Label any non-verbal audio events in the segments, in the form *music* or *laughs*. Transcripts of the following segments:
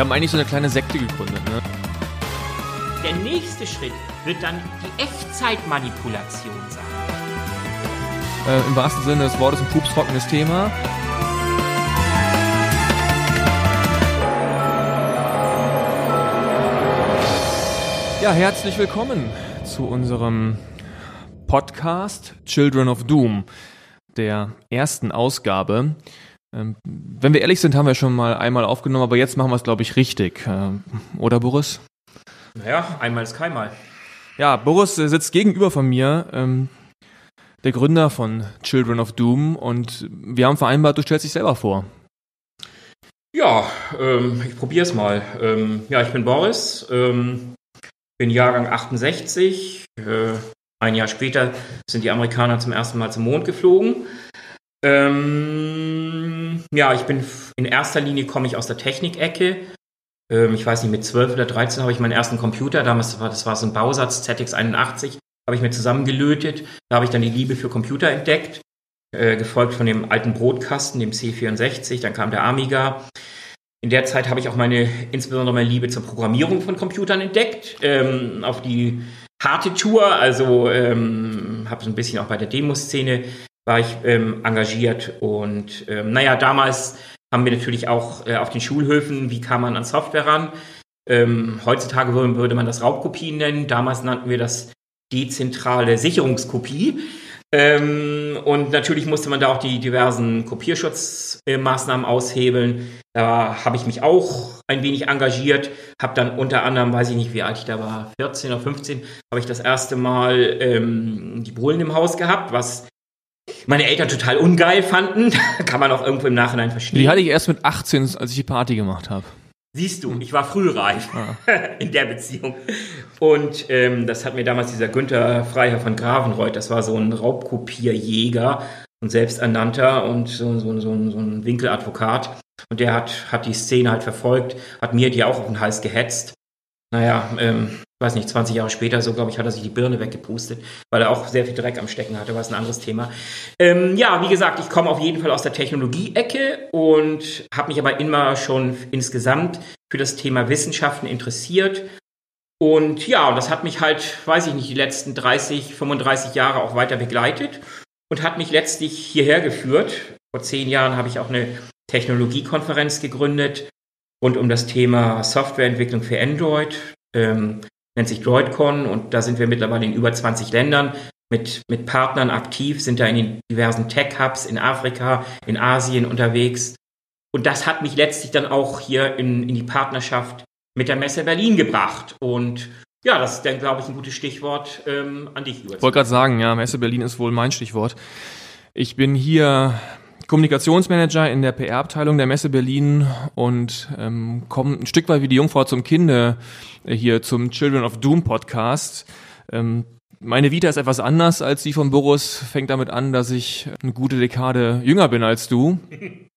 Wir haben eigentlich so eine kleine Sekte gegründet, ne? Der nächste Schritt wird dann die Echtzeitmanipulation sein. Äh, Im wahrsten Sinne des Wortes ein pupstrockenes Thema. Ja, herzlich willkommen zu unserem Podcast Children of Doom, der ersten Ausgabe. Ähm, wenn wir ehrlich sind, haben wir schon mal einmal aufgenommen, aber jetzt machen wir es, glaube ich, richtig. Ähm, oder, Boris? Naja, einmal ist keinmal. Ja, Boris sitzt gegenüber von mir, ähm, der Gründer von Children of Doom, und wir haben vereinbart, du stellst dich selber vor. Ja, ähm, ich probiere es mal. Ähm, ja, ich bin Boris, ähm, bin Jahrgang 68. Äh, ein Jahr später sind die Amerikaner zum ersten Mal zum Mond geflogen. Ähm, ja, ich bin in erster Linie komme ich aus der Technikecke. Ähm, ich weiß nicht, mit 12 oder 13 habe ich meinen ersten Computer, damals war das war so ein Bausatz ZX81, habe ich mir zusammengelötet. Da habe ich dann die Liebe für Computer entdeckt, äh, gefolgt von dem alten Brotkasten, dem C64, dann kam der Amiga. In der Zeit habe ich auch meine, insbesondere meine Liebe zur Programmierung von Computern entdeckt, ähm, auf die harte Tour, also ähm, habe so ein bisschen auch bei der Demoszene war ich ähm, engagiert und ähm, naja, damals haben wir natürlich auch äh, auf den Schulhöfen, wie kam man an Software ran? Ähm, heutzutage würde, würde man das Raubkopien nennen, damals nannten wir das dezentrale Sicherungskopie. Ähm, und natürlich musste man da auch die diversen Kopierschutzmaßnahmen aushebeln. Da habe ich mich auch ein wenig engagiert, habe dann unter anderem, weiß ich nicht, wie alt ich da war, 14 oder 15, habe ich das erste Mal ähm, die Bullen im Haus gehabt, was meine Eltern total ungeil fanden. *laughs* Kann man auch irgendwo im Nachhinein verstehen. Die hatte ich erst mit 18, als ich die Party gemacht habe. Siehst du, ich war frühreif ah. *laughs* in der Beziehung. Und ähm, das hat mir damals dieser Günther Freiherr von Gravenreuth, das war so ein Raubkopierjäger und selbsternannter und so, so, so, so ein Winkeladvokat. Und der hat, hat die Szene halt verfolgt, hat mir die auch auf den Hals gehetzt. Naja, ähm, weiß nicht, 20 Jahre später, so glaube ich, hat er sich die Birne weggepustet, weil er auch sehr viel Dreck am Stecken hatte, was ein anderes Thema. Ähm, ja, wie gesagt, ich komme auf jeden Fall aus der Technologie-Ecke und habe mich aber immer schon insgesamt für das Thema Wissenschaften interessiert. Und ja, das hat mich halt, weiß ich nicht, die letzten 30, 35 Jahre auch weiter begleitet und hat mich letztlich hierher geführt. Vor zehn Jahren habe ich auch eine Technologiekonferenz gegründet rund um das Thema Softwareentwicklung für Android. Ähm, nennt sich DroidCon und da sind wir mittlerweile in über 20 Ländern mit, mit Partnern aktiv, sind da in den diversen Tech-Hubs in Afrika, in Asien unterwegs. Und das hat mich letztlich dann auch hier in, in die Partnerschaft mit der Messe Berlin gebracht. Und ja, das ist dann, glaube ich, ein gutes Stichwort ähm, an dich. Ich wollte gerade sagen, ja, Messe Berlin ist wohl mein Stichwort. Ich bin hier Kommunikationsmanager in der PR-Abteilung der Messe Berlin und ähm, komme ein Stück weit wie die Jungfrau zum Kinde äh, hier zum Children of Doom Podcast. Ähm, meine Vita ist etwas anders als die von Boris. Fängt damit an, dass ich eine gute Dekade jünger bin als du. *laughs*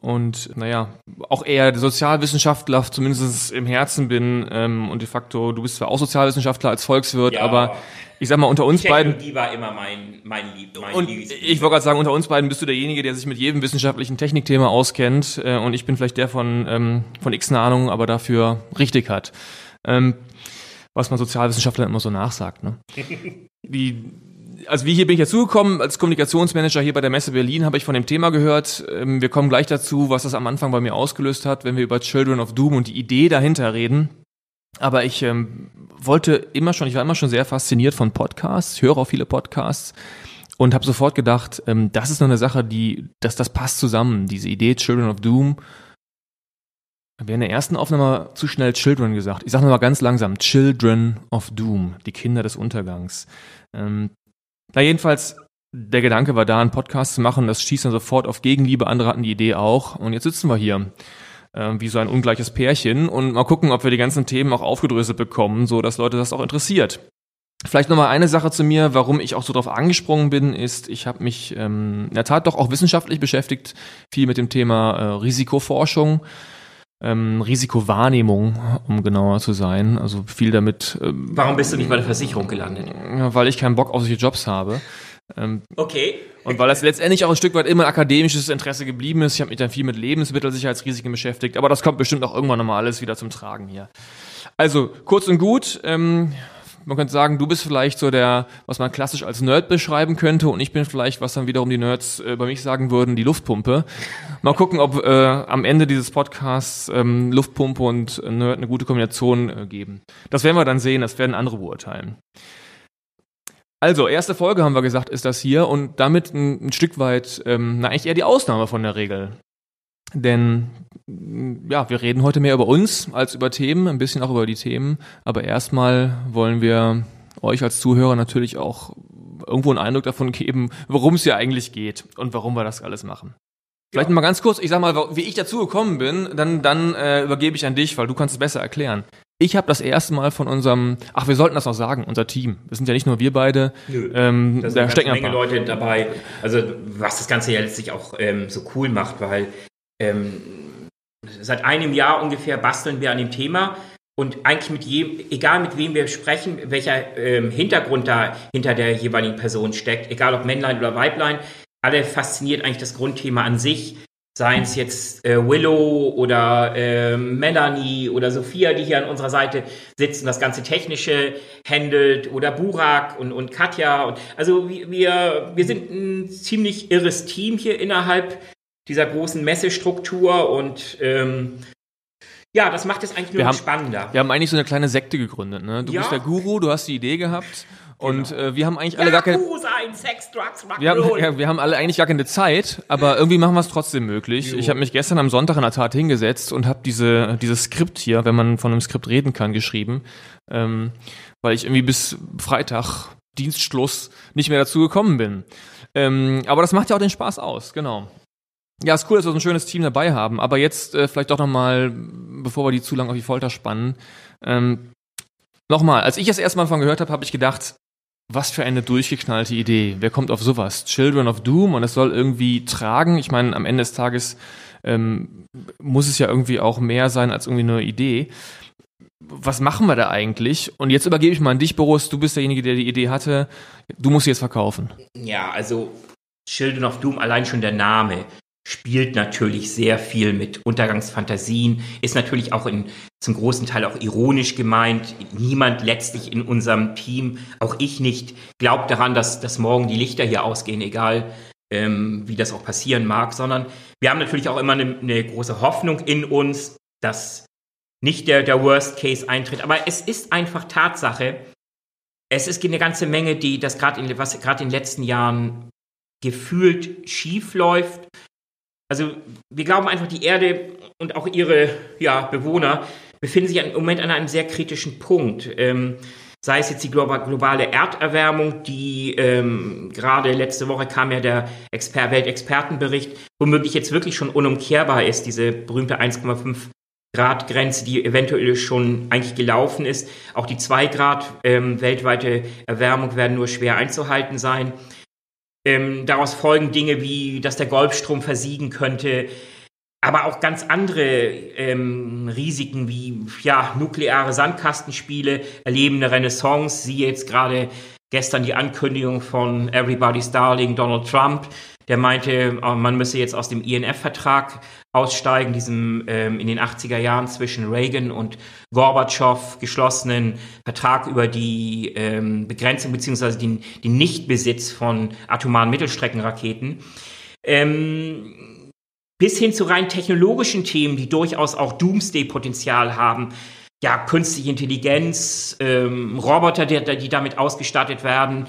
Und naja, auch eher Sozialwissenschaftler, zumindest im Herzen bin. Ähm, und de facto, du bist zwar auch Sozialwissenschaftler als Volkswirt, ja. aber ich sag mal, unter uns beiden. Die war immer mein, mein Lieb. Mein und Liebes ich wollte gerade sagen, unter uns beiden bist du derjenige, der sich mit jedem wissenschaftlichen Technikthema auskennt. Äh, und ich bin vielleicht der von, ähm, von X eine Ahnung, aber dafür richtig hat. Ähm, was man Sozialwissenschaftlern immer so nachsagt. Ne? *laughs* Die, also wie hier bin ich jetzt zugekommen, als Kommunikationsmanager hier bei der Messe Berlin habe ich von dem Thema gehört. Ähm, wir kommen gleich dazu, was das am Anfang bei mir ausgelöst hat, wenn wir über Children of Doom und die Idee dahinter reden. Aber ich ähm, wollte immer schon, ich war immer schon sehr fasziniert von Podcasts, höre auch viele Podcasts und habe sofort gedacht, ähm, das ist noch eine Sache, die, dass das passt zusammen, diese Idee Children of Doom. Wir in der ersten Aufnahme zu schnell Children gesagt. Ich sage nochmal ganz langsam, Children of Doom, die Kinder des Untergangs. Ähm, na jedenfalls, der Gedanke war da, einen Podcast zu machen, das schießt dann sofort auf Gegenliebe, andere hatten die Idee auch. Und jetzt sitzen wir hier äh, wie so ein ungleiches Pärchen. Und mal gucken, ob wir die ganzen Themen auch aufgedröselt bekommen, so dass Leute das auch interessiert. Vielleicht nochmal eine Sache zu mir, warum ich auch so drauf angesprungen bin, ist, ich habe mich ähm, in der Tat doch auch wissenschaftlich beschäftigt, viel mit dem Thema äh, Risikoforschung, ähm, Risikowahrnehmung, um genauer zu sein. Also viel damit. Ähm, warum bist du nicht bei der Versicherung gelandet? Weil ich keinen Bock auf solche Jobs habe. Ähm, okay. Und weil das letztendlich auch ein Stück weit immer ein akademisches Interesse geblieben ist, ich habe mich dann viel mit Lebensmittelsicherheitsrisiken beschäftigt, aber das kommt bestimmt auch irgendwann nochmal alles wieder zum Tragen hier. Also, kurz und gut, ähm, man könnte sagen, du bist vielleicht so der, was man klassisch als Nerd beschreiben könnte und ich bin vielleicht, was dann wiederum die Nerds äh, bei mich sagen würden, die Luftpumpe. Mal gucken, ob äh, am Ende dieses Podcasts ähm, Luftpumpe und Nerd eine gute Kombination äh, geben. Das werden wir dann sehen, das werden andere beurteilen. Also, erste Folge haben wir gesagt, ist das hier und damit ein, ein Stück weit, ähm, na, eigentlich eher die Ausnahme von der Regel. Denn ja, wir reden heute mehr über uns als über Themen, ein bisschen auch über die Themen. Aber erstmal wollen wir euch als Zuhörer natürlich auch irgendwo einen Eindruck davon geben, worum es hier eigentlich geht und warum wir das alles machen. Vielleicht ja. mal ganz kurz, ich sag mal, wie ich dazu gekommen bin, dann, dann äh, übergebe ich an dich, weil du kannst es besser erklären. Ich habe das erste Mal von unserem, ach, wir sollten das noch sagen, unser Team. Wir sind ja nicht nur wir beide. Nö, ähm, da sind stecken eine Menge Leute dabei. Also was das Ganze ja letztlich auch ähm, so cool macht, weil ähm, seit einem Jahr ungefähr basteln wir an dem Thema. Und eigentlich mit jedem, egal mit wem wir sprechen, welcher ähm, Hintergrund da hinter der jeweiligen Person steckt, egal ob Männlein oder Weiblein, alle fasziniert eigentlich das Grundthema an sich seien es jetzt äh, Willow oder äh, Melanie oder Sophia, die hier an unserer Seite sitzen, das ganze Technische handelt oder Burak und, und Katja. Und, also wir, wir sind ein ziemlich irres Team hier innerhalb dieser großen Messestruktur und ähm, ja, das macht es eigentlich nur wir haben, spannender. Wir haben eigentlich so eine kleine Sekte gegründet. Ne? Du ja. bist der Guru, du hast die Idee gehabt und genau. äh, wir haben eigentlich alle ja, gar keine. Sein, Sex, Drugs, wir, haben, *laughs* ja, wir haben alle eigentlich gar keine Zeit, aber irgendwie machen wir es trotzdem möglich. Jo. Ich habe mich gestern am Sonntag in der Tat hingesetzt und habe diese dieses Skript hier, wenn man von einem Skript reden kann, geschrieben, ähm, weil ich irgendwie bis Freitag Dienstschluss nicht mehr dazu gekommen bin. Ähm, aber das macht ja auch den Spaß aus, genau. Ja, ist cool, dass wir so ein schönes Team dabei haben. Aber jetzt äh, vielleicht doch nochmal, bevor wir die zu lang auf die Folter spannen. Ähm, nochmal, als ich das erste Mal davon gehört habe, habe ich gedacht, was für eine durchgeknallte Idee. Wer kommt auf sowas? Children of Doom und es soll irgendwie tragen. Ich meine, am Ende des Tages ähm, muss es ja irgendwie auch mehr sein als irgendwie nur eine Idee. Was machen wir da eigentlich? Und jetzt übergebe ich mal an dich, Boris. Du bist derjenige, der die Idee hatte. Du musst sie jetzt verkaufen. Ja, also Children of Doom, allein schon der Name spielt natürlich sehr viel mit Untergangsfantasien, ist natürlich auch in, zum großen Teil auch ironisch gemeint. Niemand letztlich in unserem Team, auch ich nicht, glaubt daran, dass, dass morgen die Lichter hier ausgehen, egal ähm, wie das auch passieren mag, sondern wir haben natürlich auch immer eine, eine große Hoffnung in uns, dass nicht der, der Worst Case eintritt. Aber es ist einfach Tatsache, es ist eine ganze Menge, die das gerade in, was gerade in den letzten Jahren gefühlt schief läuft also wir glauben einfach, die Erde und auch ihre ja, Bewohner befinden sich im Moment an einem sehr kritischen Punkt. Ähm, sei es jetzt die globale Erderwärmung, die ähm, gerade letzte Woche kam ja der Exper Weltexpertenbericht, womöglich jetzt wirklich schon unumkehrbar ist, diese berühmte 1,5 Grad Grenze, die eventuell schon eigentlich gelaufen ist. Auch die 2 Grad ähm, weltweite Erwärmung werden nur schwer einzuhalten sein. Ähm, daraus folgen Dinge wie, dass der Golfstrom versiegen könnte, aber auch ganz andere ähm, Risiken wie ja, nukleare Sandkastenspiele erleben eine Renaissance. Sie jetzt gerade gestern die Ankündigung von Everybody's Darling Donald Trump, der meinte, äh, man müsse jetzt aus dem INF-Vertrag aussteigen, diesem ähm, in den 80er Jahren zwischen Reagan und Gorbatschow geschlossenen Vertrag über die ähm, Begrenzung bzw. Den, den Nichtbesitz von atomaren Mittelstreckenraketen. Ähm, bis hin zu rein technologischen Themen, die durchaus auch Doomsday-Potenzial haben. Ja, künstliche Intelligenz, ähm, Roboter, die, die damit ausgestattet werden,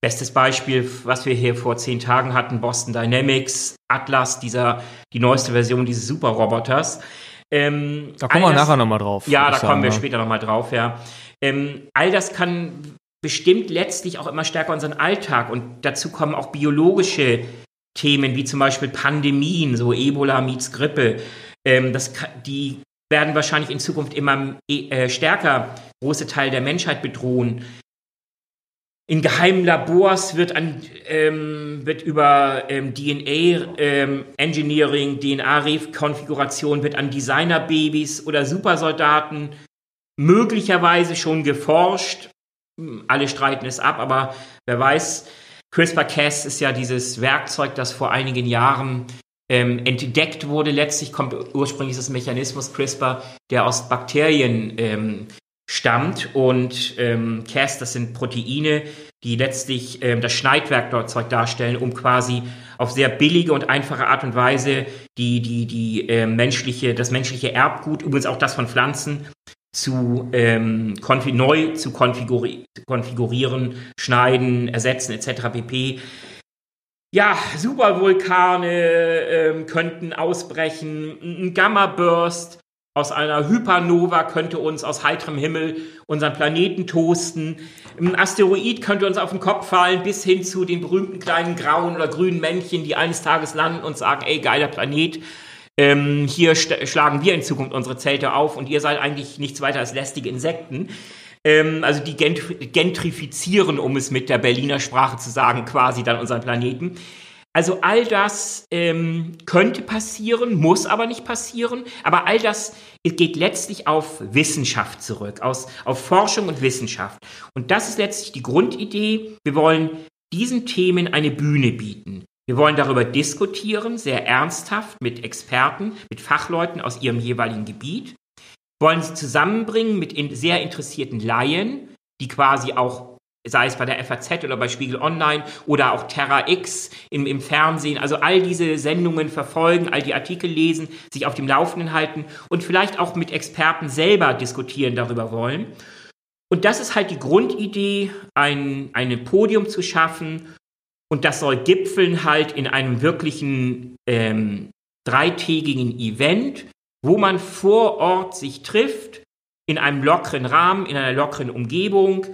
Bestes Beispiel, was wir hier vor zehn Tagen hatten, Boston Dynamics, Atlas, dieser, die neueste Version dieses Superroboters. Ähm, da kommen wir das, nachher nochmal drauf. Ja, da sagen, kommen wir ja. später nochmal drauf, ja. Ähm, all das kann bestimmt letztlich auch immer stärker unseren Alltag und dazu kommen auch biologische Themen, wie zum Beispiel Pandemien, so Ebola meets Grippe. Ähm, das, die werden wahrscheinlich in Zukunft immer äh, stärker große Teile der Menschheit bedrohen in geheimen Labors wird, an, ähm, wird über ähm, DNA ähm, Engineering, DNA-Rekonfiguration wird an Designerbabys oder Supersoldaten möglicherweise schon geforscht. Alle streiten es ab, aber wer weiß. CRISPR-Cas ist ja dieses Werkzeug, das vor einigen Jahren ähm, entdeckt wurde. Letztlich kommt ursprünglich das Mechanismus CRISPR, der aus Bakterien ähm, stammt. Und ähm, Cas, das sind Proteine, die letztlich ähm, das Schneidwerkzeug darstellen, um quasi auf sehr billige und einfache Art und Weise die, die, die äh, menschliche, das menschliche Erbgut, übrigens auch das von Pflanzen, zu ähm, neu zu konfiguri konfigurieren, schneiden, ersetzen etc. pp. Ja, Supervulkane ähm, könnten ausbrechen, ein Gamma-Burst aus einer Hypernova könnte uns aus heiterem Himmel unseren Planeten toasten. Ein Asteroid könnte uns auf den Kopf fallen, bis hin zu den berühmten kleinen grauen oder grünen Männchen, die eines Tages landen und sagen, ey, geiler Planet, ähm, hier schlagen wir in Zukunft unsere Zelte auf und ihr seid eigentlich nichts weiter als lästige Insekten. Ähm, also die gentrifizieren, um es mit der Berliner Sprache zu sagen, quasi dann unseren Planeten. Also all das ähm, könnte passieren, muss aber nicht passieren. Aber all das geht letztlich auf Wissenschaft zurück, aus, auf Forschung und Wissenschaft. Und das ist letztlich die Grundidee. Wir wollen diesen Themen eine Bühne bieten. Wir wollen darüber diskutieren, sehr ernsthaft mit Experten, mit Fachleuten aus ihrem jeweiligen Gebiet. Wollen sie zusammenbringen mit in sehr interessierten Laien, die quasi auch sei es bei der FAZ oder bei Spiegel Online oder auch Terra X im, im Fernsehen. Also all diese Sendungen verfolgen, all die Artikel lesen, sich auf dem Laufenden halten und vielleicht auch mit Experten selber diskutieren darüber wollen. Und das ist halt die Grundidee, ein, ein Podium zu schaffen. Und das soll gipfeln halt in einem wirklichen ähm, dreitägigen Event, wo man vor Ort sich trifft, in einem lockeren Rahmen, in einer lockeren Umgebung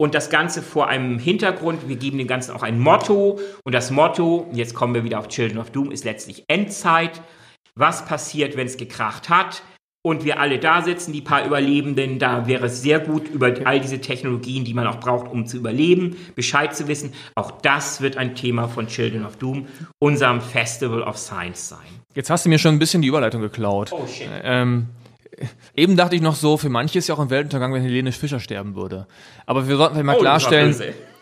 und das Ganze vor einem Hintergrund. Wir geben dem Ganzen auch ein Motto. Und das Motto, jetzt kommen wir wieder auf Children of Doom, ist letztlich Endzeit. Was passiert, wenn es gekracht hat? Und wir alle da sitzen, die paar Überlebenden, da wäre es sehr gut, über all diese Technologien, die man auch braucht, um zu überleben, Bescheid zu wissen. Auch das wird ein Thema von Children of Doom, unserem Festival of Science sein. Jetzt hast du mir schon ein bisschen die Überleitung geklaut. Oh shit. Ähm, Eben dachte ich noch so, für manche ist ja auch ein Weltuntergang, wenn Helene Fischer sterben würde. Aber wir sollten vielleicht mal oh, klarstellen,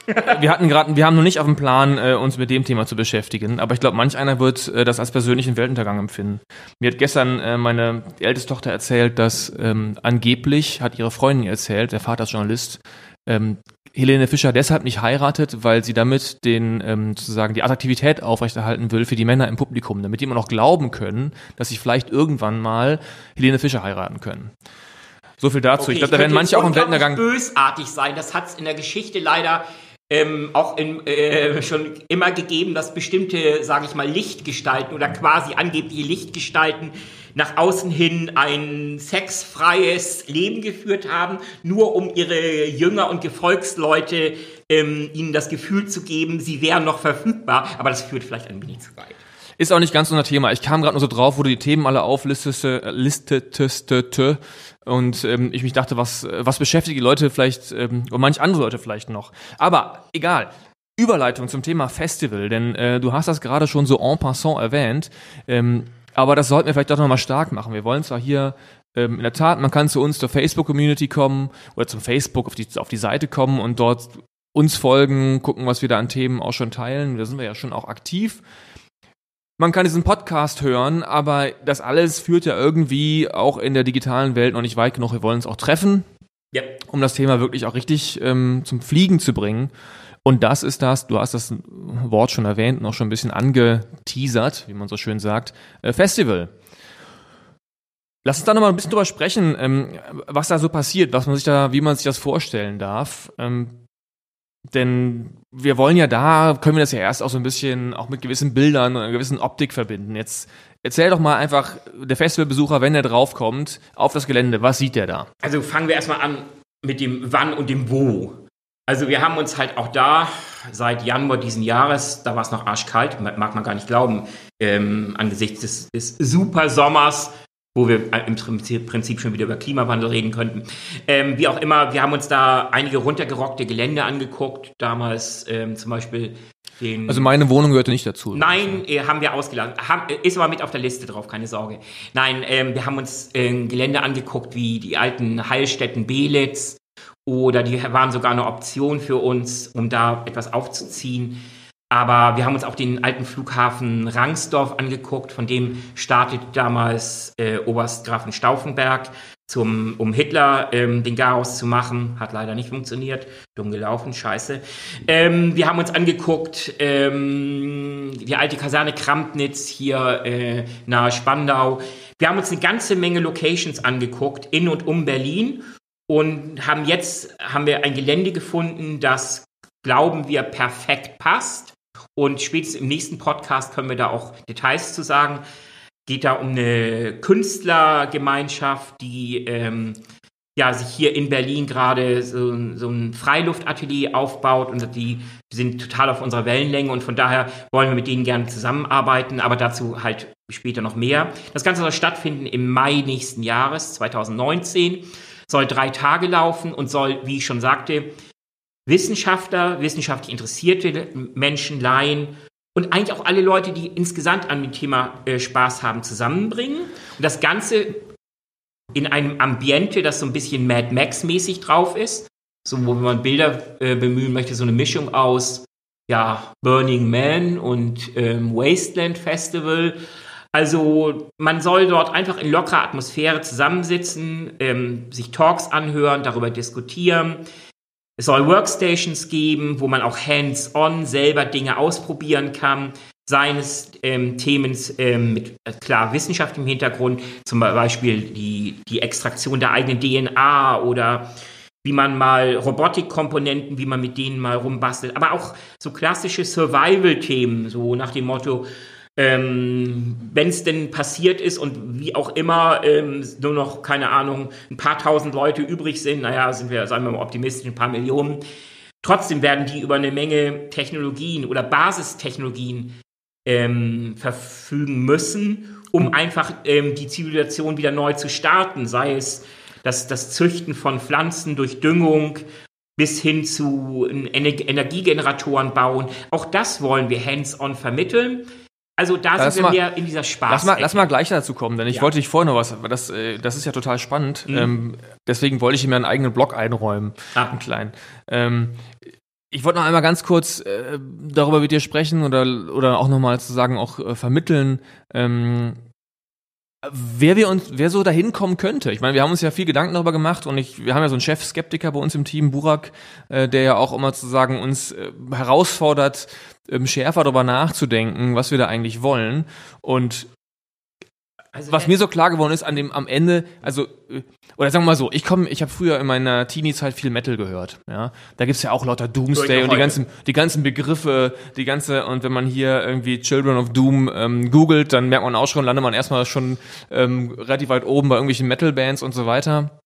*laughs* wir hatten gerade, wir haben noch nicht auf dem Plan, äh, uns mit dem Thema zu beschäftigen. Aber ich glaube, manch einer wird äh, das als persönlichen Weltuntergang empfinden. Mir hat gestern äh, meine älteste Tochter erzählt, dass ähm, angeblich hat ihre Freundin erzählt, der Vater ist Journalist, ähm, Helene Fischer deshalb nicht heiratet, weil sie damit den ähm, sozusagen die Attraktivität aufrechterhalten will für die Männer im Publikum, damit die immer noch glauben können, dass sie vielleicht irgendwann mal Helene Fischer heiraten können. So viel dazu. Okay, ich glaube, da werden manche auch im Weltengang bösartig sein. Das hat es in der Geschichte leider ähm, auch in, äh, schon immer gegeben, dass bestimmte, sage ich mal, Lichtgestalten oder quasi angebliche Lichtgestalten nach außen hin ein sexfreies Leben geführt haben, nur um ihre Jünger und Gefolgsleute ähm, ihnen das Gefühl zu geben, sie wären noch verfügbar. Aber das führt vielleicht ein wenig zu weit. Ist auch nicht ganz unser Thema. Ich kam gerade nur so drauf, wo du die Themen alle auflistetest und ähm, ich mich dachte, was, was beschäftigt die Leute vielleicht ähm, und manch andere Leute vielleicht noch. Aber egal. Überleitung zum Thema Festival, denn äh, du hast das gerade schon so en passant erwähnt. Ähm, aber das sollten wir vielleicht doch nochmal stark machen. Wir wollen zwar hier ähm, in der Tat, man kann zu uns zur Facebook-Community kommen oder zum Facebook auf die, auf die Seite kommen und dort uns folgen, gucken, was wir da an Themen auch schon teilen. Da sind wir ja schon auch aktiv. Man kann diesen Podcast hören, aber das alles führt ja irgendwie auch in der digitalen Welt noch nicht weit genug. Wir wollen uns auch treffen, ja. um das Thema wirklich auch richtig ähm, zum Fliegen zu bringen. Und das ist das, du hast das Wort schon erwähnt, noch schon ein bisschen angeteasert, wie man so schön sagt, äh, Festival. Lass uns da nochmal ein bisschen drüber sprechen, ähm, was da so passiert, was man sich da, wie man sich das vorstellen darf. Ähm, denn wir wollen ja da, können wir das ja erst auch so ein bisschen auch mit gewissen Bildern und einer gewissen Optik verbinden. Jetzt erzähl doch mal einfach der Festivalbesucher, wenn er draufkommt, auf das Gelände, was sieht der da? Also fangen wir erstmal an mit dem Wann und dem Wo. Also wir haben uns halt auch da seit Januar diesen Jahres, da war es noch arschkalt, mag man gar nicht glauben, ähm, angesichts des, des super Sommers, wo wir im Prinzip schon wieder über Klimawandel reden könnten. Ähm, wie auch immer, wir haben uns da einige runtergerockte Gelände angeguckt, damals ähm, zum Beispiel den also meine Wohnung gehörte nicht dazu. Nein, äh, haben wir ausgeladen. Haben, ist aber mit auf der Liste drauf, keine Sorge. Nein, ähm, wir haben uns äh, Gelände angeguckt wie die alten Heilstätten Belitz, oder die waren sogar eine Option für uns, um da etwas aufzuziehen. Aber wir haben uns auch den alten Flughafen Rangsdorf angeguckt, von dem startet damals äh, Oberst Grafen Stauffenberg, zum, um Hitler ähm, den Garaus zu machen. Hat leider nicht funktioniert. Dumm gelaufen, scheiße. Ähm, wir haben uns angeguckt, ähm, die alte Kaserne Krampnitz hier äh, nahe Spandau. Wir haben uns eine ganze Menge Locations angeguckt, in und um Berlin. Und haben jetzt haben wir ein Gelände gefunden, das glauben wir perfekt passt. Und spätestens im nächsten Podcast können wir da auch Details zu sagen. Geht da um eine Künstlergemeinschaft, die ähm, ja, sich hier in Berlin gerade so, so ein Freiluftatelier aufbaut und die sind total auf unserer Wellenlänge und von daher wollen wir mit denen gerne zusammenarbeiten, aber dazu halt später noch mehr. Das Ganze soll stattfinden im Mai nächsten Jahres, 2019, soll drei Tage laufen und soll, wie ich schon sagte, Wissenschaftler, wissenschaftlich interessierte Menschen, Laien und eigentlich auch alle Leute, die insgesamt an dem Thema äh, Spaß haben, zusammenbringen. Und das Ganze in einem Ambiente, das so ein bisschen Mad Max-mäßig drauf ist. So, wo man Bilder äh, bemühen möchte, so eine Mischung aus ja, Burning Man und ähm, Wasteland Festival. Also man soll dort einfach in lockerer Atmosphäre zusammensitzen, ähm, sich Talks anhören, darüber diskutieren. Es soll Workstations geben, wo man auch hands-on selber Dinge ausprobieren kann, seines ähm, Themens ähm, mit äh, klar wissenschaftlichem Hintergrund, zum Beispiel die, die Extraktion der eigenen DNA oder wie man mal Robotikkomponenten, wie man mit denen mal rumbastelt, aber auch so klassische Survival-Themen, so nach dem Motto, ähm, wenn es denn passiert ist und wie auch immer ähm, nur noch, keine Ahnung, ein paar tausend Leute übrig sind, naja, sind wir, sagen wir mal optimistisch, ein paar Millionen, trotzdem werden die über eine Menge Technologien oder Basistechnologien ähm, verfügen müssen, um einfach ähm, die Zivilisation wieder neu zu starten, sei es das, das Züchten von Pflanzen durch Düngung, bis hin zu Energiegeneratoren bauen. Auch das wollen wir hands-on vermitteln. Also da lass sind wir mal, mehr in dieser Spaß. Lass mal, lass mal gleich dazu kommen, denn ich Ja. wollte dich vorher noch was, das, äh, das ist ja total spannend. Mhm. Ähm, deswegen wollte ich mir einen eigenen Blog einräumen, Ah. einen kleinen. Ähm, ich wollte noch einmal ganz kurz äh, darüber mit dir sprechen oder, oder auch nochmal zu sagen, auch äh, vermitteln, ähm, wer wir uns, wer so dahin kommen könnte. Ich meine, wir haben uns ja viel Gedanken darüber gemacht und ich, wir haben ja so einen Chef-Skeptiker bei uns im Team, Burak, äh, der ja auch immer zu sagen uns äh, herausfordert, ähm, schärfer darüber nachzudenken, was wir da eigentlich wollen. Und Also, was mir so klar geworden ist an dem am Ende, also äh, oder sagen wir mal so, ich komme, ich habe früher in meiner Teenie-Zeit viel Metal gehört, ja. Da gibt's ja auch lauter Doomsday und die ganzen die ganzen Begriffe, die ganze und wenn man hier irgendwie Children of Doom ähm, googelt, dann merkt man auch schon, landet man erstmal schon ähm, relativ weit oben bei irgendwelchen Metal-Bands und so weiter.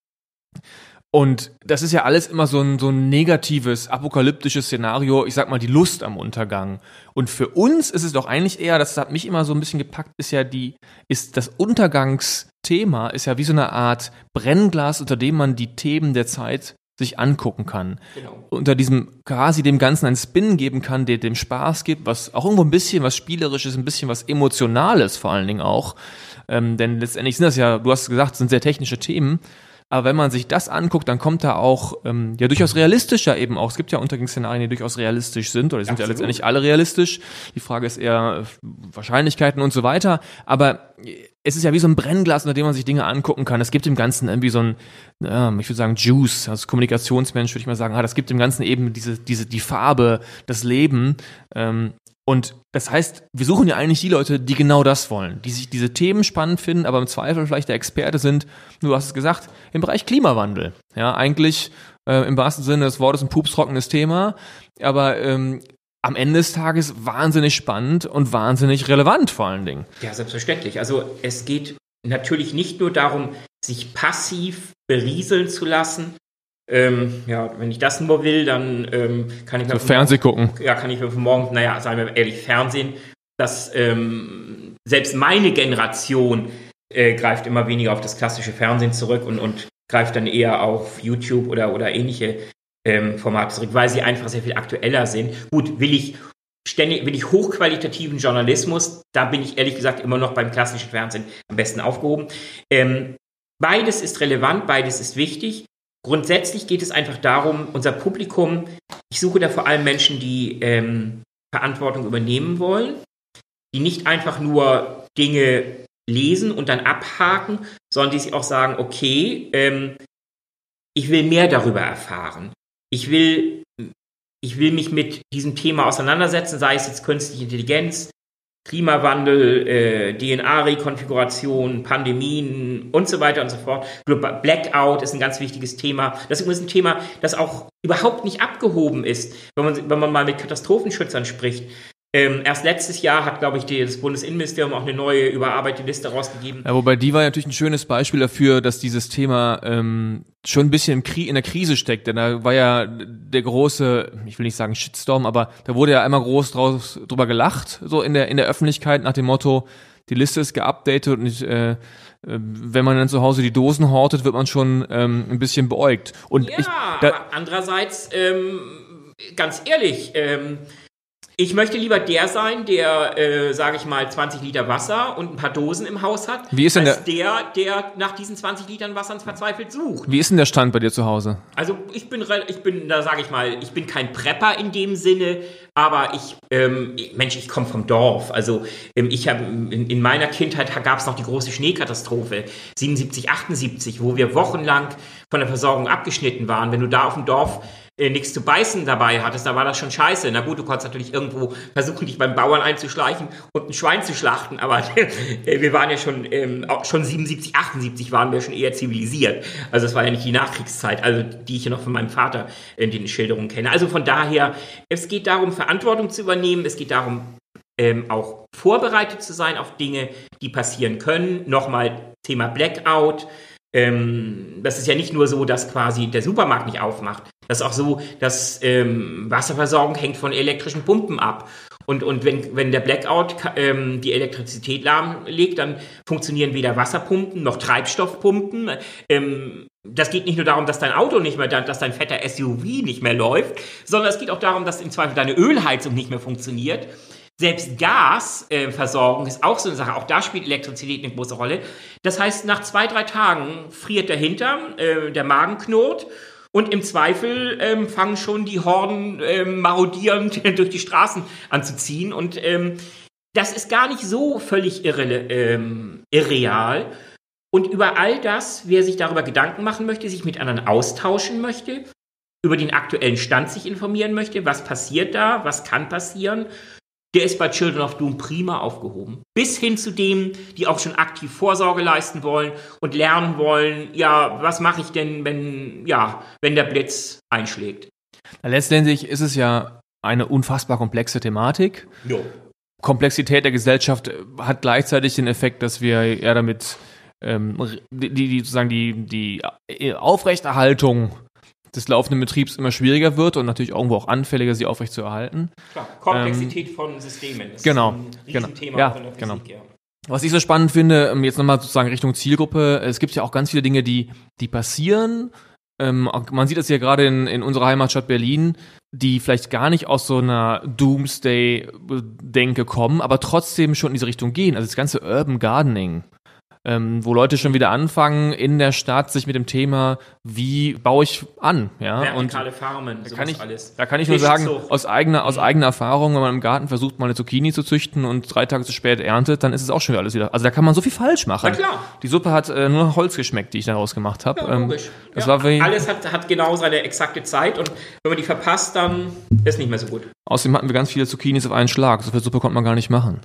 Und das ist ja alles immer so ein, so ein negatives, apokalyptisches Szenario, ich sag mal, die Lust am Untergang. Und für uns ist es doch eigentlich eher, das hat mich immer so ein bisschen gepackt, ist ja die, ist das Untergangsthema, ist ja wie so eine Art Brennglas, unter dem man die Themen der Zeit sich angucken kann. Genau. Unter diesem quasi dem Ganzen einen Spin geben kann, der dem Spaß gibt, was auch irgendwo ein bisschen was Spielerisches, ein bisschen was Emotionales vor allen Dingen auch. Ähm, denn letztendlich sind das ja, du hast gesagt, sind sehr technische Themen. Aber wenn man sich das anguckt, dann kommt da auch ähm, ja durchaus realistischer eben auch. Es gibt ja Untergangsszenarien, die durchaus realistisch sind, oder die sind ja Absolut. letztendlich alle realistisch. Die Frage ist eher äh, Wahrscheinlichkeiten und so weiter. Aber äh, es ist ja wie so ein Brennglas, unter dem man sich Dinge angucken kann. Es gibt dem Ganzen irgendwie so ein, ja, ich würde sagen, Juice, als Kommunikationsmensch würde ich mal sagen, ah, das gibt dem Ganzen eben diese, diese, die Farbe, das Leben. Ähm, und das heißt, wir suchen ja eigentlich die Leute, die genau das wollen, die sich diese Themen spannend finden, aber im Zweifel vielleicht der Experte sind, du hast es gesagt, im Bereich Klimawandel. Ja, eigentlich äh, im wahrsten Sinne des Wortes ein pupstrockenes Thema, aber ähm, am Ende des Tages wahnsinnig spannend und wahnsinnig relevant vor allen Dingen. Ja, selbstverständlich. Also es geht natürlich nicht nur darum, sich passiv berieseln zu lassen. Ähm, ja, wenn ich das nur will, dann ähm, kann ich mir So von Fernseh gucken. ja, kann ich mir von morgen, naja, sagen wir ehrlich, Fernsehen, dass ähm, selbst meine Generation äh, greift immer weniger auf das klassische Fernsehen zurück und, und greift dann eher auf YouTube oder, oder ähnliche ähm, Formate zurück, weil sie einfach sehr viel aktueller sind. Gut, will ich ständig, will ich hochqualitativen Journalismus, da bin ich ehrlich gesagt immer noch beim klassischen Fernsehen am besten aufgehoben. Ähm, beides ist relevant, beides ist wichtig. Grundsätzlich geht es einfach darum, unser Publikum, ich suche da vor allem Menschen, die ähm, Verantwortung übernehmen wollen, die nicht einfach nur Dinge lesen und dann abhaken, sondern die sich auch sagen, okay, ähm, ich will mehr darüber erfahren. Ich will, ich will mich mit diesem Thema auseinandersetzen, sei es jetzt künstliche Intelligenz, Klimawandel, äh, DNA-Rekonfiguration, Pandemien und so weiter und so fort. Blackout ist ein ganz wichtiges Thema. Das ist übrigens ein Thema, das auch überhaupt nicht abgehoben ist, wenn man, wenn man mal mit Katastrophenschützern spricht. Ähm, erst letztes Jahr hat, glaube ich, das Bundesinnenministerium auch eine neue überarbeitete Liste rausgegeben. Ja, wobei die war natürlich ein schönes Beispiel dafür, dass dieses Thema ähm, schon ein bisschen in der Krise steckt. Denn da war ja der große, ich will nicht sagen Shitstorm, aber da wurde ja einmal groß draus, drüber gelacht, so in der, in der Öffentlichkeit nach dem Motto, die Liste ist geupdatet und ich, äh, wenn man dann zu Hause die Dosen hortet, wird man schon ähm, ein bisschen beäugt. Und ja, ich, da, aber andererseits, ähm, ganz ehrlich, ähm, ich möchte lieber der sein, der, äh, sage ich mal, 20 Liter Wasser und ein paar Dosen im Haus hat, Wie ist denn als der, der nach diesen 20 Litern Wasser verzweifelt sucht. Wie ist denn der Stand bei dir zu Hause? Also ich bin, ich bin, da sage ich mal, ich bin kein Prepper in dem Sinne, aber ich, ähm, Mensch, ich komme vom Dorf. Also ähm, ich habe in, in, meiner Kindheit gab es noch die große Schneekatastrophe 77, 78, wo wir wochenlang von der Versorgung abgeschnitten waren. Wenn du da auf dem Dorf äh, nichts zu beißen dabei hattest, da war das schon scheiße. Na gut, du konntest natürlich irgendwo versuchen, dich beim Bauern einzuschleichen und ein Schwein zu schlachten, aber *laughs* äh, wir waren ja schon, ähm, schon 77, 78 waren wir schon eher zivilisiert. Also es war ja nicht die Nachkriegszeit, also die ich ja noch von meinem Vater in den Schilderungen kenne. Also von daher, es geht darum, Verantwortung zu übernehmen, es geht darum, ähm, auch vorbereitet zu sein auf Dinge, die passieren können. Nochmal Thema Blackout. Ähm, das ist ja nicht nur so, dass quasi der Supermarkt nicht aufmacht. Das ist auch so, dass ähm, Wasserversorgung hängt von elektrischen Pumpen ab. Und, und wenn, wenn der Blackout ähm, die Elektrizität lahmlegt, dann funktionieren weder Wasserpumpen noch Treibstoffpumpen. Ähm, das geht nicht nur darum, dass dein Auto nicht mehr, dass dein fetter SUV nicht mehr läuft, sondern es geht auch darum, dass im Zweifel deine Ölheizung nicht mehr funktioniert. Selbst Gasversorgung äh, ist auch so eine Sache. Auch da spielt Elektrizität eine große Rolle. Das heißt, nach zwei, drei Tagen friert der Hintern, äh, der Magen knurrt und im Zweifel ähm, fangen schon die Horden ähm, marodierend *laughs* durch die Straßen an zu ziehen. Und ähm, das ist gar nicht so völlig irre, ähm, irreal. Und über all das, wer sich darüber Gedanken machen möchte, sich mit anderen austauschen möchte, über den aktuellen Stand sich informieren möchte, was passiert da, was kann passieren, der ist bei Children of Doom prima aufgehoben. Bis hin zu denen, die auch schon aktiv Vorsorge leisten wollen und lernen wollen, ja, was mache ich denn, wenn, ja, wenn der Blitz einschlägt. Letztendlich ist es ja eine unfassbar komplexe Thematik. Jo. Komplexität der Gesellschaft hat gleichzeitig den Effekt, dass wir ja damit ähm, die, die sozusagen die, die Aufrechterhaltung des laufenden Betriebs immer schwieriger wird und natürlich irgendwo auch anfälliger, sie aufrechtzuerhalten. Klar, Komplexität ähm, von Systemen ist genau, ein genau. Riesenthema genau. ja, von der Physik, genau. ja. Was ich so spannend finde, ähm, jetzt nochmal sozusagen Richtung Zielgruppe, es gibt ja auch ganz viele Dinge, die, die passieren. Ähm, man sieht das ja gerade in, in unserer Heimatstadt Berlin, die vielleicht gar nicht aus so einer Doomsday-Denke kommen, aber trotzdem schon in diese Richtung gehen. Also das ganze Urban Gardening ähm, wo Leute schon wieder anfangen, in der Stadt sich mit dem Thema, wie baue ich an, ja. Vertikale und Farmen, da kann ich, alles. Da kann ich nur sagen, aus eigener, aus mhm. eigener Erfahrung, wenn man im Garten versucht, mal eine Zucchini zu züchten und drei Tage zu spät erntet, dann ist es auch schon wieder alles wieder. Also da kann man so viel falsch machen. Na klar. Die Suppe hat äh, nur Holz geschmeckt, die ich daraus gemacht habe. Ja, ähm, das ja, war alles hat, hat genau seine exakte Zeit und wenn man die verpasst, dann ist nicht mehr so gut. Außerdem hatten wir ganz viele Zucchinis auf einen Schlag. So viel Suppe konnte man gar nicht machen.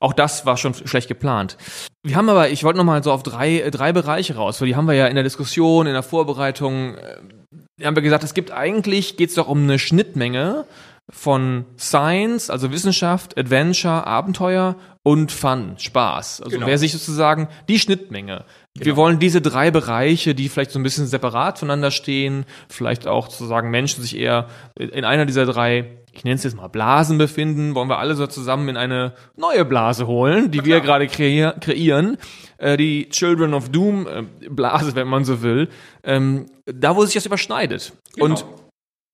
Auch das war schon schlecht geplant. Wir haben aber, ich wollte noch mal so auf drei, äh, drei Bereiche raus, weil die haben wir ja in der Diskussion, in der Vorbereitung, äh, haben wir gesagt, es gibt eigentlich, geht es doch um eine Schnittmenge von Science, also Wissenschaft, Adventure, Abenteuer und Fun, Spaß. Also genau. wer sich sozusagen die Schnittmenge. Genau. Wir wollen diese drei Bereiche, die vielleicht so ein bisschen separat voneinander stehen, vielleicht auch sozusagen Menschen sich eher in einer dieser drei ich nenne es jetzt mal Blasen befinden, wollen wir alle so zusammen in eine neue Blase holen, die wir gerade kreier kreieren, äh, die Children of Doom äh, Blase, wenn man so will, ähm, da wo sich das überschneidet. Genau. Und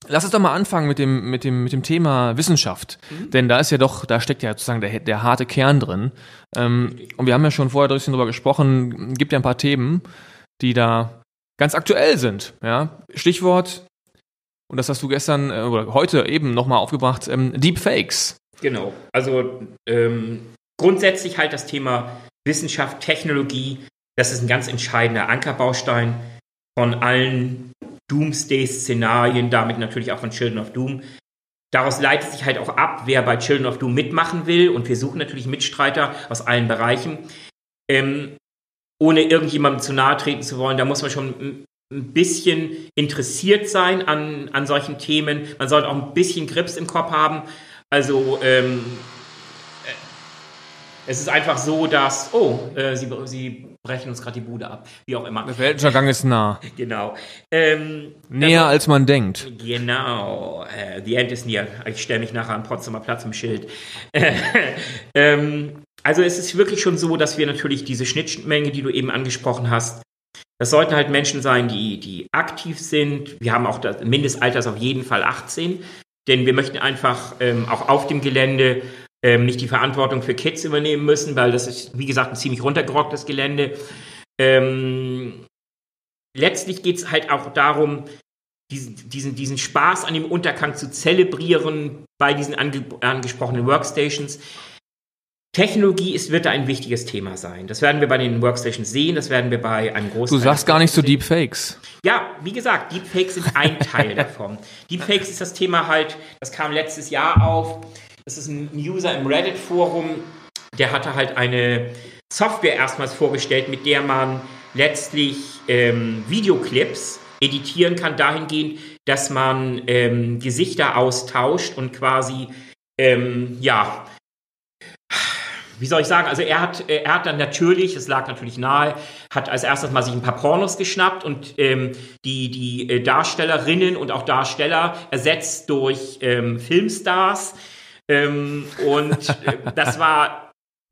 Lass uns doch mal anfangen mit dem, mit dem, mit dem Thema Wissenschaft. Mhm. Denn da ist ja doch, da steckt ja sozusagen der, der harte Kern drin. Ähm, und wir haben ja schon vorher ein bisschen drüber gesprochen, gibt ja ein paar Themen, die da ganz aktuell sind. Ja? Stichwort, und das hast du gestern äh, oder heute eben nochmal aufgebracht, ähm, Deepfakes. Genau. Also ähm, grundsätzlich halt das Thema Wissenschaft, Technologie, das ist ein ganz entscheidender Ankerbaustein von allen Doomsday-Szenarien, damit natürlich auch von Children of Doom. Daraus leitet sich halt auch ab, wer bei Children of Doom mitmachen will. Und wir suchen natürlich Mitstreiter aus allen Bereichen. Ähm, ohne irgendjemandem zu nahe treten zu wollen, da muss man schon ein bisschen interessiert sein an, an solchen Themen. Man sollte auch ein bisschen Grips im Kopf haben. Also ähm, äh, es ist einfach so, dass, oh, äh, sie, sie brechen uns gerade die Bude ab, wie auch immer. Der Weltuntergang ist nah. genau. Ähm, Näher also, als man denkt. Genau. Äh, the end is near. Ich stelle mich nachher am Potsdamer Platz im Schild. *laughs* ähm, also es ist wirklich schon so, dass wir natürlich diese Schnittmenge, die du eben angesprochen hast, das sollten halt Menschen sein, die, die aktiv sind. Wir haben auch das Mindestalter auf jeden Fall 18, denn wir möchten einfach ähm, auch auf dem Gelände ähm, nicht die Verantwortung für Kids übernehmen müssen, weil das ist, wie gesagt, ein ziemlich runtergerocktes Gelände. Ähm, letztlich geht es halt auch darum, diesen, diesen, diesen Spaß an dem Untergang zu zelebrieren bei diesen ange angesprochenen Workstations. Technologie ist, wird da ein wichtiges Thema sein. Das werden wir bei den Workstations sehen, das werden wir bei einem großen. Du sagst gar nicht so Deepfakes. Ja, wie gesagt, Deepfakes sind ein *laughs* Teil davon. Deepfakes ist das Thema halt, das kam letztes Jahr auf. Das ist ein User im Reddit-Forum, der hatte halt eine Software erstmals vorgestellt, mit der man letztlich ähm, Videoclips editieren kann, dahingehend, dass man ähm, Gesichter austauscht und quasi, ähm, ja, wie soll ich sagen, also er hat, er hat dann natürlich, es lag natürlich nahe, hat als erstes mal sich ein paar Pornos geschnappt und ähm, die, die äh, Darstellerinnen und auch Darsteller ersetzt durch ähm, Filmstars. Ähm, und äh, das war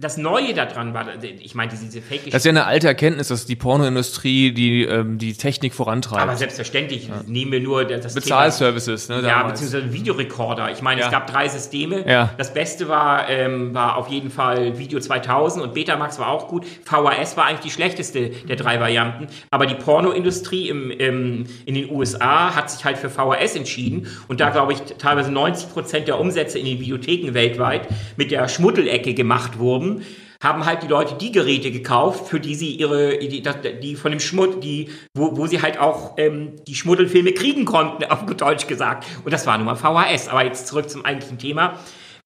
das Neue daran war, ich meine, diese Fake Das ist ja eine alte Erkenntnis, dass die Pornoindustrie die, ähm, die Technik vorantreibt. Aber selbstverständlich ja. nehmen wir nur das Bezahlservices, ne? Ja, beziehungsweise Videorekorder. Ich meine, ja. es gab drei Systeme. Ja. Das Beste war, ähm, war auf jeden Fall Video 2000 und Betamax war auch gut. VHS war eigentlich die schlechteste der drei Varianten. Aber die Pornoindustrie im, im, in den USA hat sich halt für VHS entschieden. Und da, glaube ich, teilweise 90 Prozent der Umsätze in den Videotheken weltweit mit der Schmuddelecke gemacht wurden haben halt die Leute die Geräte gekauft, für die sie ihre, die, die von dem Schmutt, die, wo, wo sie halt auch ähm, die Schmuddelfilme kriegen konnten, *laughs* auf Deutsch gesagt. Und das war nun mal VHS. Aber jetzt zurück zum eigentlichen Thema.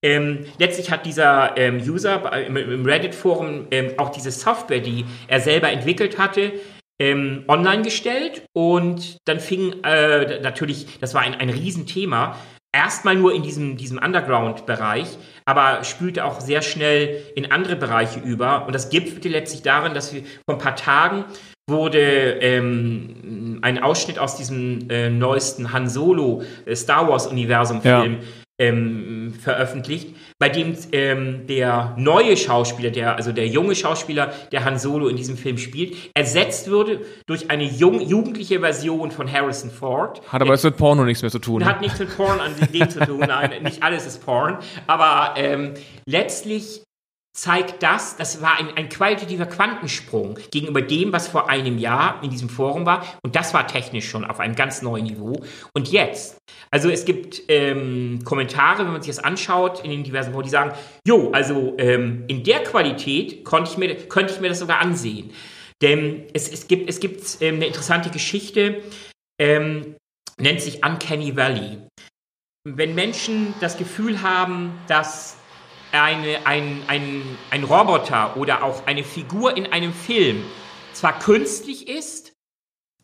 Ähm, letztlich hat dieser ähm, User im, im Reddit-Forum ähm, auch diese Software, die er selber entwickelt hatte, ähm, online gestellt und dann fing äh, natürlich, das war ein, ein Riesenthema, erstmal nur in diesem, diesem Underground-Bereich, aber spülte auch sehr schnell in andere Bereiche über. Und das gipfelte letztlich darin, dass wir vor ein paar Tagen wurde ähm, ein Ausschnitt aus diesem äh, neuesten Han Solo äh, Star Wars Universum Film ja ähm, veröffentlicht, bei dem ähm, der neue Schauspieler, der, also der junge Schauspieler, der Han Solo in diesem Film spielt, ersetzt würde durch eine jung, jugendliche Version von Harrison Ford. Hat aber jetzt mit Porno nichts mehr zu tun. Hat nichts mit Porn an dem zu tun, nein, *laughs* nicht alles ist Porn, aber ähm, letztlich zeigt das, das war ein, ein qualitativer Quantensprung gegenüber dem, was vor einem Jahr in diesem Forum war. Und das war technisch schon auf einem ganz neuen Niveau. Und jetzt, also es gibt ähm, Kommentare, wenn man sich das anschaut in den diversen Foren, die sagen, jo, also ähm, in der Qualität konnte ich mir, könnte ich mir das sogar ansehen. Denn es, es gibt, es gibt ähm, eine interessante Geschichte, ähm, nennt sich Uncanny Valley. Wenn Menschen das Gefühl haben, dass eine, ein, ein, ein Roboter oder auch eine Figur in einem Film zwar künstlich ist,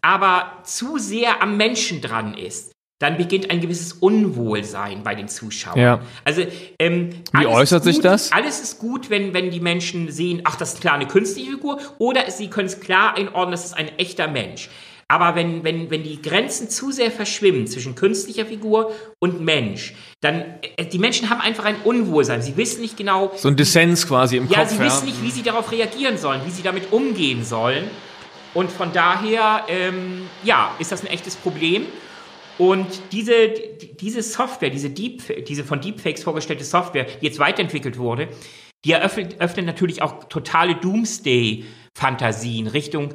aber zu sehr am Menschen dran ist, dann beginnt ein gewisses Unwohlsein bei den Zuschauern. Ja. Also ähm, wie äußert gut, sich das? Alles ist gut, wenn wenn die Menschen sehen, ach, das ist klar eine künstliche Figur, oder sie können es klar einordnen, das ist ein echter Mensch. Aber wenn, wenn, wenn die Grenzen zu sehr verschwimmen zwischen künstlicher Figur und Mensch, dann, äh, die Menschen haben einfach ein Unwohlsein. Sie wissen nicht genau. So ein Dissens quasi im ja, Kopf. Sie ja, sie wissen nicht, wie sie darauf reagieren sollen, wie sie damit umgehen sollen. Und von daher, ähm, ja, ist das ein echtes Problem. Und diese, diese Software, diese, Deep, diese von Deepfakes vorgestellte Software, die jetzt weiterentwickelt wurde, die eröffnet, öffnet natürlich auch totale Doomsday-Fantasien Richtung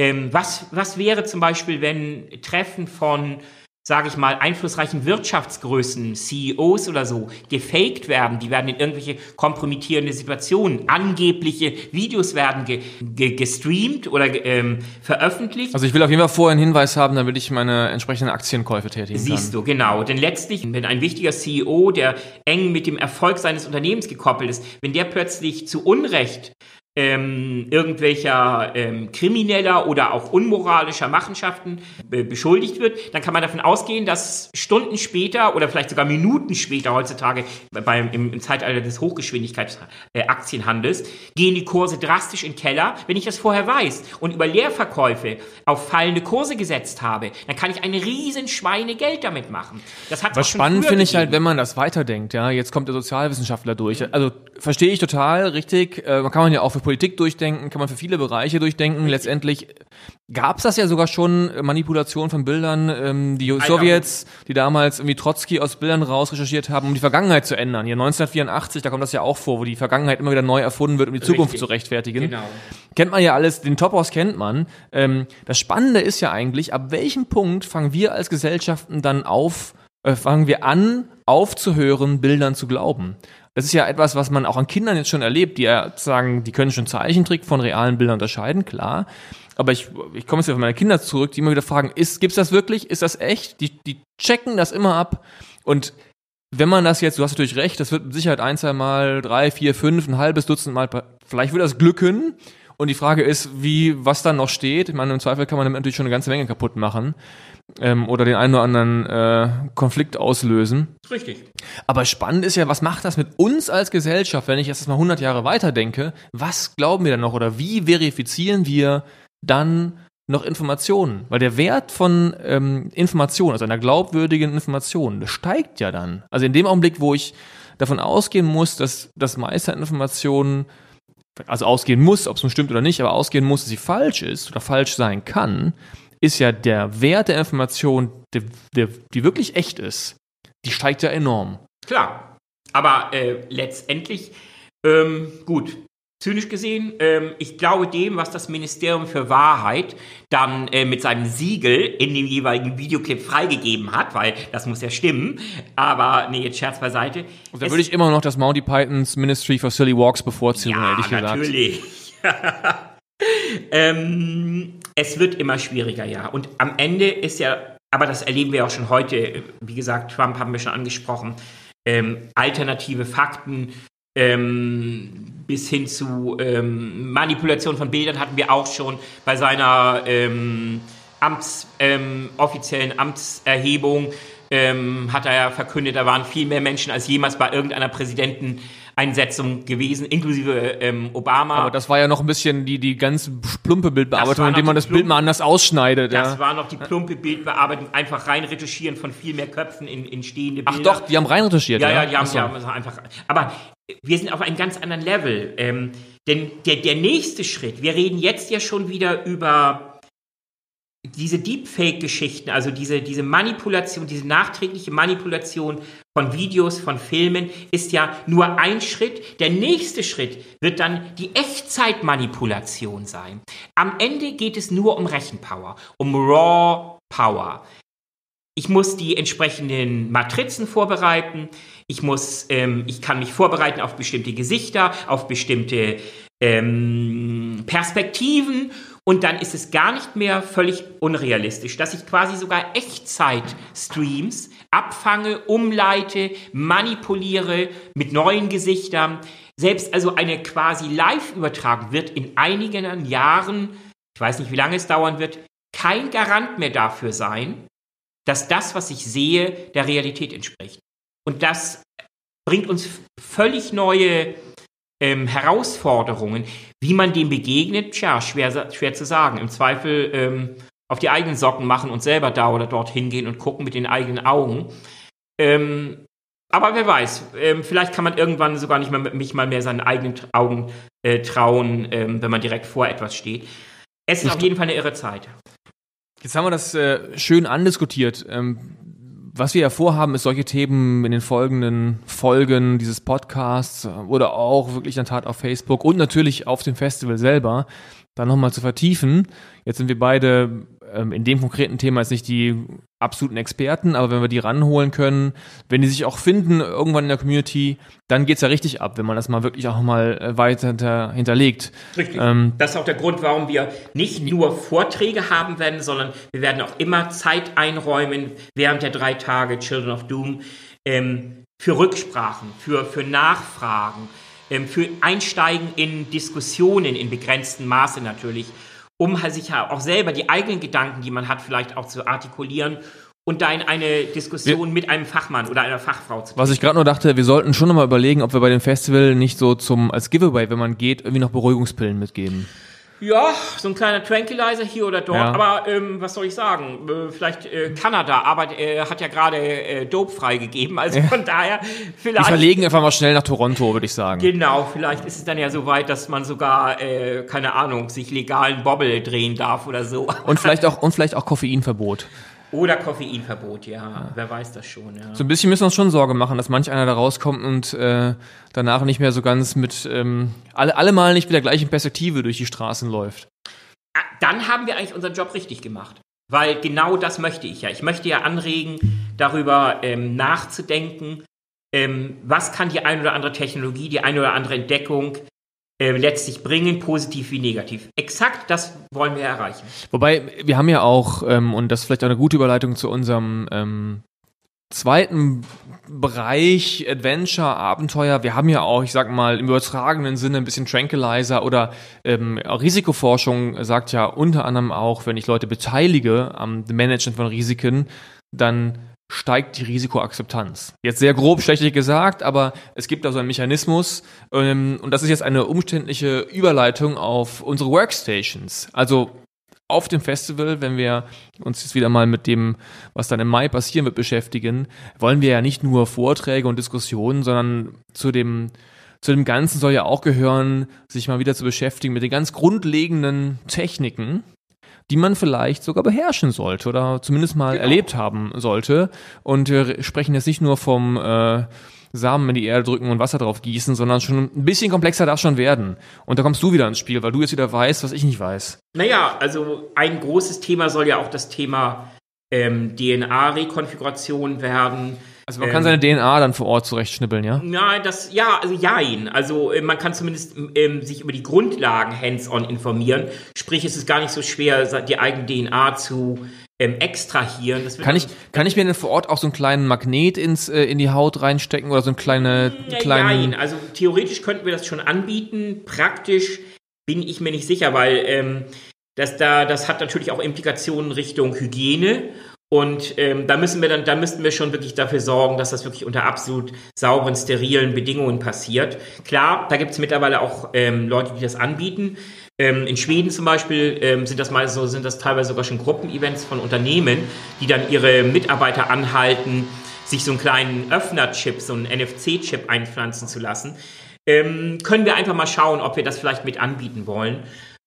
Ähm, was, was wäre zum Beispiel, wenn Treffen von sage ich mal, einflussreichen Wirtschaftsgrößen, CEOs oder so, gefaked werden. Die werden in irgendwelche kompromittierende Situationen, angebliche Videos werden ge ge gestreamt oder ähm, veröffentlicht. Also ich will auf jeden Fall vorher einen Hinweis haben, damit ich meine entsprechenden Aktienkäufe tätigen kann. Siehst du, genau. Denn letztlich, wenn ein wichtiger CEO, der eng mit dem Erfolg seines Unternehmens gekoppelt ist, wenn der plötzlich zu Unrecht ähm, irgendwelcher ähm, krimineller oder auch unmoralischer Machenschaften be beschuldigt wird, dann kann man davon ausgehen, dass Stunden später oder vielleicht sogar Minuten später heutzutage beim, im, im Zeitalter des Hochgeschwindigkeitsaktienhandels äh, gehen die Kurse drastisch in den Keller. Wenn ich das vorher weiß und über Leerverkäufe auf fallende Kurse gesetzt habe, dann kann ich ein riesen Schweinegeld damit machen. Das hat Was spannend finde ich halt, wenn man das weiterdenkt. Ja, jetzt kommt der Sozialwissenschaftler durch. Also verstehe ich total, richtig. Äh, man kann man ja auch für Politik durchdenken, kann man für viele Bereiche durchdenken. Letztendlich gab es das ja sogar schon, äh, Manipulation von Bildern, ähm, die Sowjets, die damals irgendwie Trotzki aus Bildern raus recherchiert haben, um die Vergangenheit zu ändern. Hier 1984, da kommt das ja auch vor, wo die Vergangenheit immer wieder neu erfunden wird, um die Zukunft Richtig. zu rechtfertigen. Genau. Kennt man ja alles, den Topos kennt man. Ähm, das Spannende ist ja eigentlich, ab welchem Punkt fangen wir als Gesellschaften dann auf, äh, fangen wir an, aufzuhören, Bildern zu glauben. Das ist ja etwas, was man auch an Kindern jetzt schon erlebt, die ja sagen, die können schon Zeichentrick von realen Bildern unterscheiden, klar. Aber ich, ich komme jetzt auf meine Kinder zurück, die immer wieder fragen, ist, gibt's das wirklich? Ist das echt? Die, die checken das immer ab. Und wenn man das jetzt, du hast natürlich recht, das wird mit Sicherheit ein, zwei Mal, drei, vier, fünf, ein halbes Dutzend Mal, vielleicht wird das glücken. Und die Frage ist, wie, was dann noch steht. Ich meine, im Zweifel kann man damit natürlich schon eine ganze Menge kaputt machen ähm, oder den einen oder anderen äh, Konflikt auslösen. Richtig. Aber spannend ist ja, was macht das mit uns als Gesellschaft, wenn ich jetzt mal 100 Jahre weiter denke? Was glauben wir dann noch oder wie verifizieren wir dann noch Informationen? Weil der Wert von ähm, Informationen, also einer glaubwürdigen Information, steigt ja dann. Also in dem Augenblick, wo ich davon ausgehen muss, dass das meiste Informationen also ausgehen muss, ob es nun stimmt oder nicht, aber ausgehen muss, dass sie falsch ist oder falsch sein kann, ist ja der Wert der Information, der, der, die wirklich echt ist, die steigt ja enorm. Klar, aber äh, letztendlich, ähm, gut, zynisch gesehen, ähm, ich glaube dem, was das Ministerium für Wahrheit dann äh, mit seinem Siegel in dem jeweiligen Videoclip freigegeben hat, weil das muss ja stimmen. Aber nee, jetzt Scherz beiseite. Und da würde ich immer noch das Monty Pythons Ministry for Silly Walks bevorzugen, ja, ehrlich gesagt. Natürlich. *laughs* ähm, es wird immer schwieriger, ja. Und am Ende ist ja, aber das erleben wir auch schon heute, wie gesagt, Trump haben wir schon angesprochen, ähm, alternative Fakten ähm, bis hin zu ähm, Manipulation von Bildern hatten wir auch schon bei seiner ähm, Amts, ähm, offiziellen Amtserhebung. Hat er ja verkündet, da waren viel mehr Menschen als jemals bei irgendeiner Präsidenteneinsetzung gewesen, inklusive ähm, Obama. Aber das war ja noch ein bisschen die, die ganz plumpe Bildbearbeitung, indem man das plumpe, Bild mal anders ausschneidet. Das ja. war noch die plumpe Bildbearbeitung, einfach rein retuschieren von viel mehr Köpfen in, in stehende Bilder. Ach doch, die haben rein retuschiert. Ja, ja, die haben, so. ja einfach. Aber wir sind auf einem ganz anderen Level. Ähm, denn der, der nächste Schritt, wir reden jetzt ja schon wieder über diese Deepfake-Geschichten, also diese, diese Manipulation, diese nachträgliche Manipulation von Videos, von Filmen, ist ja nur ein Schritt. Der nächste Schritt wird dann die Echtzeitmanipulation sein. Am Ende geht es nur um Rechenpower, um Raw Power. Ich muss die entsprechenden Matrizen vorbereiten. Ich muss, ähm, ich kann mich vorbereiten auf bestimmte Gesichter, auf bestimmte ähm, Perspektiven und dann ist es gar nicht mehr völlig unrealistisch, dass ich quasi sogar Echtzeit-Streams abfange, umleite, manipuliere mit neuen Gesichtern. Selbst also eine quasi Live-Übertragung wird in einigen Jahren, ich weiß nicht, wie lange es dauern wird, kein Garant mehr dafür sein, dass das, was ich sehe, der Realität entspricht. Und das bringt uns völlig neue ähm, Herausforderungen. Wie man dem begegnet, tja, schwer, schwer zu sagen. Im Zweifel ähm, auf die eigenen Socken machen und selber da oder dort hingehen und gucken mit den eigenen Augen. Ähm, aber wer weiß, ähm, vielleicht kann man irgendwann sogar nicht mehr, mich mal mehr seinen eigenen Augen äh, trauen, ähm, wenn man direkt vor etwas steht. Es ist auf jeden Fall eine irre Zeit. Jetzt haben wir das äh, schön andiskutiert. Ähm, was wir ja vorhaben, ist solche Themen in den folgenden Folgen dieses Podcasts oder auch wirklich in der Tat auf Facebook und natürlich auf dem Festival selber dann nochmal zu vertiefen. Jetzt sind wir beide ähm, in dem konkreten Thema jetzt nicht die absoluten Experten, aber wenn wir die ranholen können, wenn die sich auch finden irgendwann in der Community, dann geht's ja richtig ab, wenn man das mal wirklich auch mal äh, weiter hinter, hinterlegt. Richtig. Ähm, das ist auch der Grund, warum wir nicht nur Vorträge haben werden, sondern wir werden auch immer Zeit einräumen während der drei Tage Children of Doom ähm, für Rücksprachen, für, für Nachfragen, ähm, für Einsteigen in Diskussionen in begrenztem Maße natürlich um halt sich auch selber die eigenen Gedanken, die man hat, vielleicht auch zu artikulieren und da in eine Diskussion wir, mit einem Fachmann oder einer Fachfrau zu treten. Was ich gerade nur dachte, wir sollten schon nochmal überlegen, ob wir bei dem Festival nicht so zum als Giveaway, wenn man geht, irgendwie noch Beruhigungspillen mitgeben. Ja, so ein kleiner Tranquilizer hier oder dort. Ja. Aber ähm, was soll ich sagen? Äh, vielleicht äh, Kanada aber, äh, hat ja gerade äh, Dope freigegeben. Also von daher vielleicht. Wir verlegen einfach mal schnell nach Toronto, würde ich sagen. Genau, vielleicht ist es dann ja so weit, dass man sogar, äh, keine Ahnung, sich legalen Bobble drehen darf oder so. Und vielleicht auch, und vielleicht auch Koffeinverbot. *laughs* Oder Koffeinverbot, ja. ja. Wer weiß das schon, ja. So ein bisschen müssen wir uns schon Sorge machen, dass manch einer da rauskommt und äh, danach nicht mehr so ganz mit ähm, alle, alle mal nicht mit der gleichen Perspektive durch die Straßen läuft. Ah, dann haben wir eigentlich unseren Job richtig gemacht. Weil genau das möchte ich ja. Ich möchte ja anregen, darüber ähm, nachzudenken, ähm, was kann die eine oder andere Technologie, die eine oder andere Entdeckung äh, letztlich bringen, positiv wie negativ. Exakt das wollen wir erreichen. Wobei, wir haben ja auch, ähm, und das ist vielleicht auch eine gute Überleitung zu unserem ähm, zweiten Bereich, Adventure, Abenteuer, wir haben ja auch, ich sag mal, im übertragenen Sinne ein bisschen Tranquilizer oder ähm, Risikoforschung sagt ja unter anderem auch, wenn ich Leute beteilige am Managen von Risiken, dann steigt die Risikoakzeptanz. Jetzt sehr grob schlecht gesagt, aber es gibt da so einen Mechanismus ähm, und das ist jetzt eine umständliche Überleitung auf unsere Workstations. Also auf dem Festival, wenn wir uns jetzt wieder mal mit dem, was dann im Mai passieren wird, beschäftigen, wollen wir ja nicht nur Vorträge und Diskussionen, sondern zu dem zu dem Ganzen soll ja auch gehören, sich mal wieder zu beschäftigen mit den ganz grundlegenden Techniken, die man vielleicht sogar beherrschen sollte oder zumindest mal genau. erlebt haben sollte. Und wir sprechen jetzt nicht nur vom äh, Samen in die Erde drücken und Wasser drauf gießen, sondern schon ein bisschen komplexer darf schon werden. Und da kommst du wieder ins Spiel, weil du jetzt wieder weißt, was ich nicht weiß. Naja, also ein großes Thema soll ja auch das Thema ähm, DNA-Rekonfiguration werden. Also man kann seine DNA dann vor Ort zurechtschnippeln, ja? Nein, das, ja, also jein. Also äh, man kann zumindest ähm, sich über die Grundlagen hands-on informieren. Sprich, es ist gar nicht so schwer, die eigene DNA zu ähm, extrahieren. kann ich, kann ich mir denn vor Ort auch so einen kleinen Magnet ins, äh, in die Haut reinstecken oder so einen kleine, ja, kleinen... Nein, also theoretisch könnten wir das schon anbieten. Praktisch bin ich mir nicht sicher, weil ähm, das, da, das hat natürlich auch Implikationen Richtung Hygiene und ähm, da müssen wir dann, da müssten wir schon wirklich dafür sorgen, dass das wirklich unter absolut sauberen, sterilen Bedingungen passiert. Klar, da gibt es mittlerweile auch ähm, Leute, die das anbieten. Ähm, in Schweden zum Beispiel ähm, sind das mal so, sind das teilweise sogar schon Gruppenevents von Unternehmen, die dann ihre Mitarbeiter anhalten, sich so einen kleinen Öffnerchip, so einen NFC-Chip einpflanzen zu lassen. Ähm, können wir einfach mal schauen, ob wir das vielleicht mit anbieten wollen.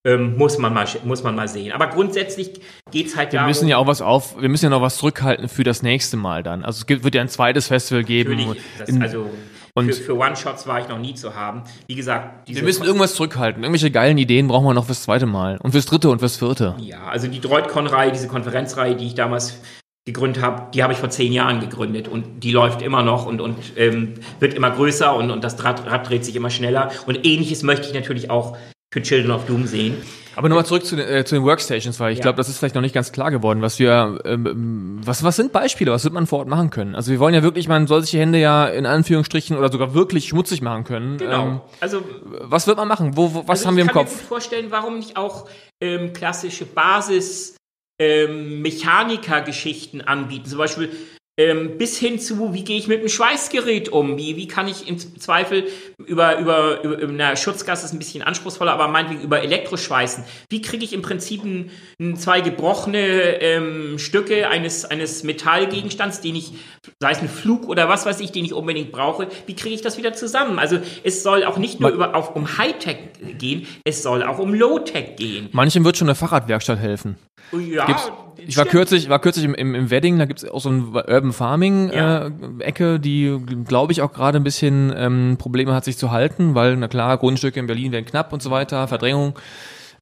Ähm, muss man mal muss man mal sehen. Aber grundsätzlich geht's halt wir darum. Wir müssen ja auch was auf, wir müssen ja noch was zurückhalten für das nächste Mal dann. Also es gibt, wird ja ein zweites Festival geben. Das, in, also und für, für One-Shots war ich noch nie zu haben. Wie gesagt, wir müssen irgendwas zurückhalten. Irgendwelche geilen Ideen brauchen wir noch fürs zweite Mal und fürs dritte und fürs vierte. Ja, also die DroidCon-Reihe, diese Konferenzreihe, die ich damals gegründet habe, die habe ich vor zehn Jahren gegründet und die läuft immer noch und, und ähm, wird immer größer und, und das Rad, Rad dreht sich immer schneller. Und ähnliches möchte ich natürlich auch für Children of Doom sehen. Aber nochmal zurück zu den, äh, zu den Workstations, weil ich ja. glaube, das ist vielleicht noch nicht ganz klar geworden, was wir, ähm, was, was sind Beispiele, was wird man vor Ort machen können? Also wir wollen ja wirklich, man soll sich die Hände ja in Anführungsstrichen oder sogar wirklich schmutzig machen können. Genau. Ähm, also was wird man machen? Wo, wo was also haben wir im Kopf? Ich kann mir gut vorstellen, warum nicht auch ähm, klassische Basis ähm, Mechaniker-Geschichten anbieten. Zum Beispiel ähm, bis hin zu, wie gehe ich mit einem Schweißgerät um? Wie, wie kann ich im Zweifel über, über, über na, Schutzgas ist ein bisschen anspruchsvoller, aber meinetwegen über Elektroschweißen. Wie kriege ich im Prinzip ein, ein, zwei gebrochene ähm, Stücke eines, eines Metallgegenstands, den ich, sei es ein Flug oder was weiß ich, den ich unbedingt brauche, wie kriege ich das wieder zusammen? Also es soll auch nicht nur über, auf, um Hightech gehen, es soll auch um Low-Tech gehen. Manchem wird schon eine Fahrradwerkstatt helfen. Ja, Gibt's, ich war kürzlich, war kürzlich im, im, im Wedding, da gibt's auch so ein Urban Farming ja. äh, Ecke, die glaube ich auch gerade ein bisschen ähm, Probleme hat sich zu halten, weil na klar, Grundstücke in Berlin werden knapp und so weiter, Verdrängung.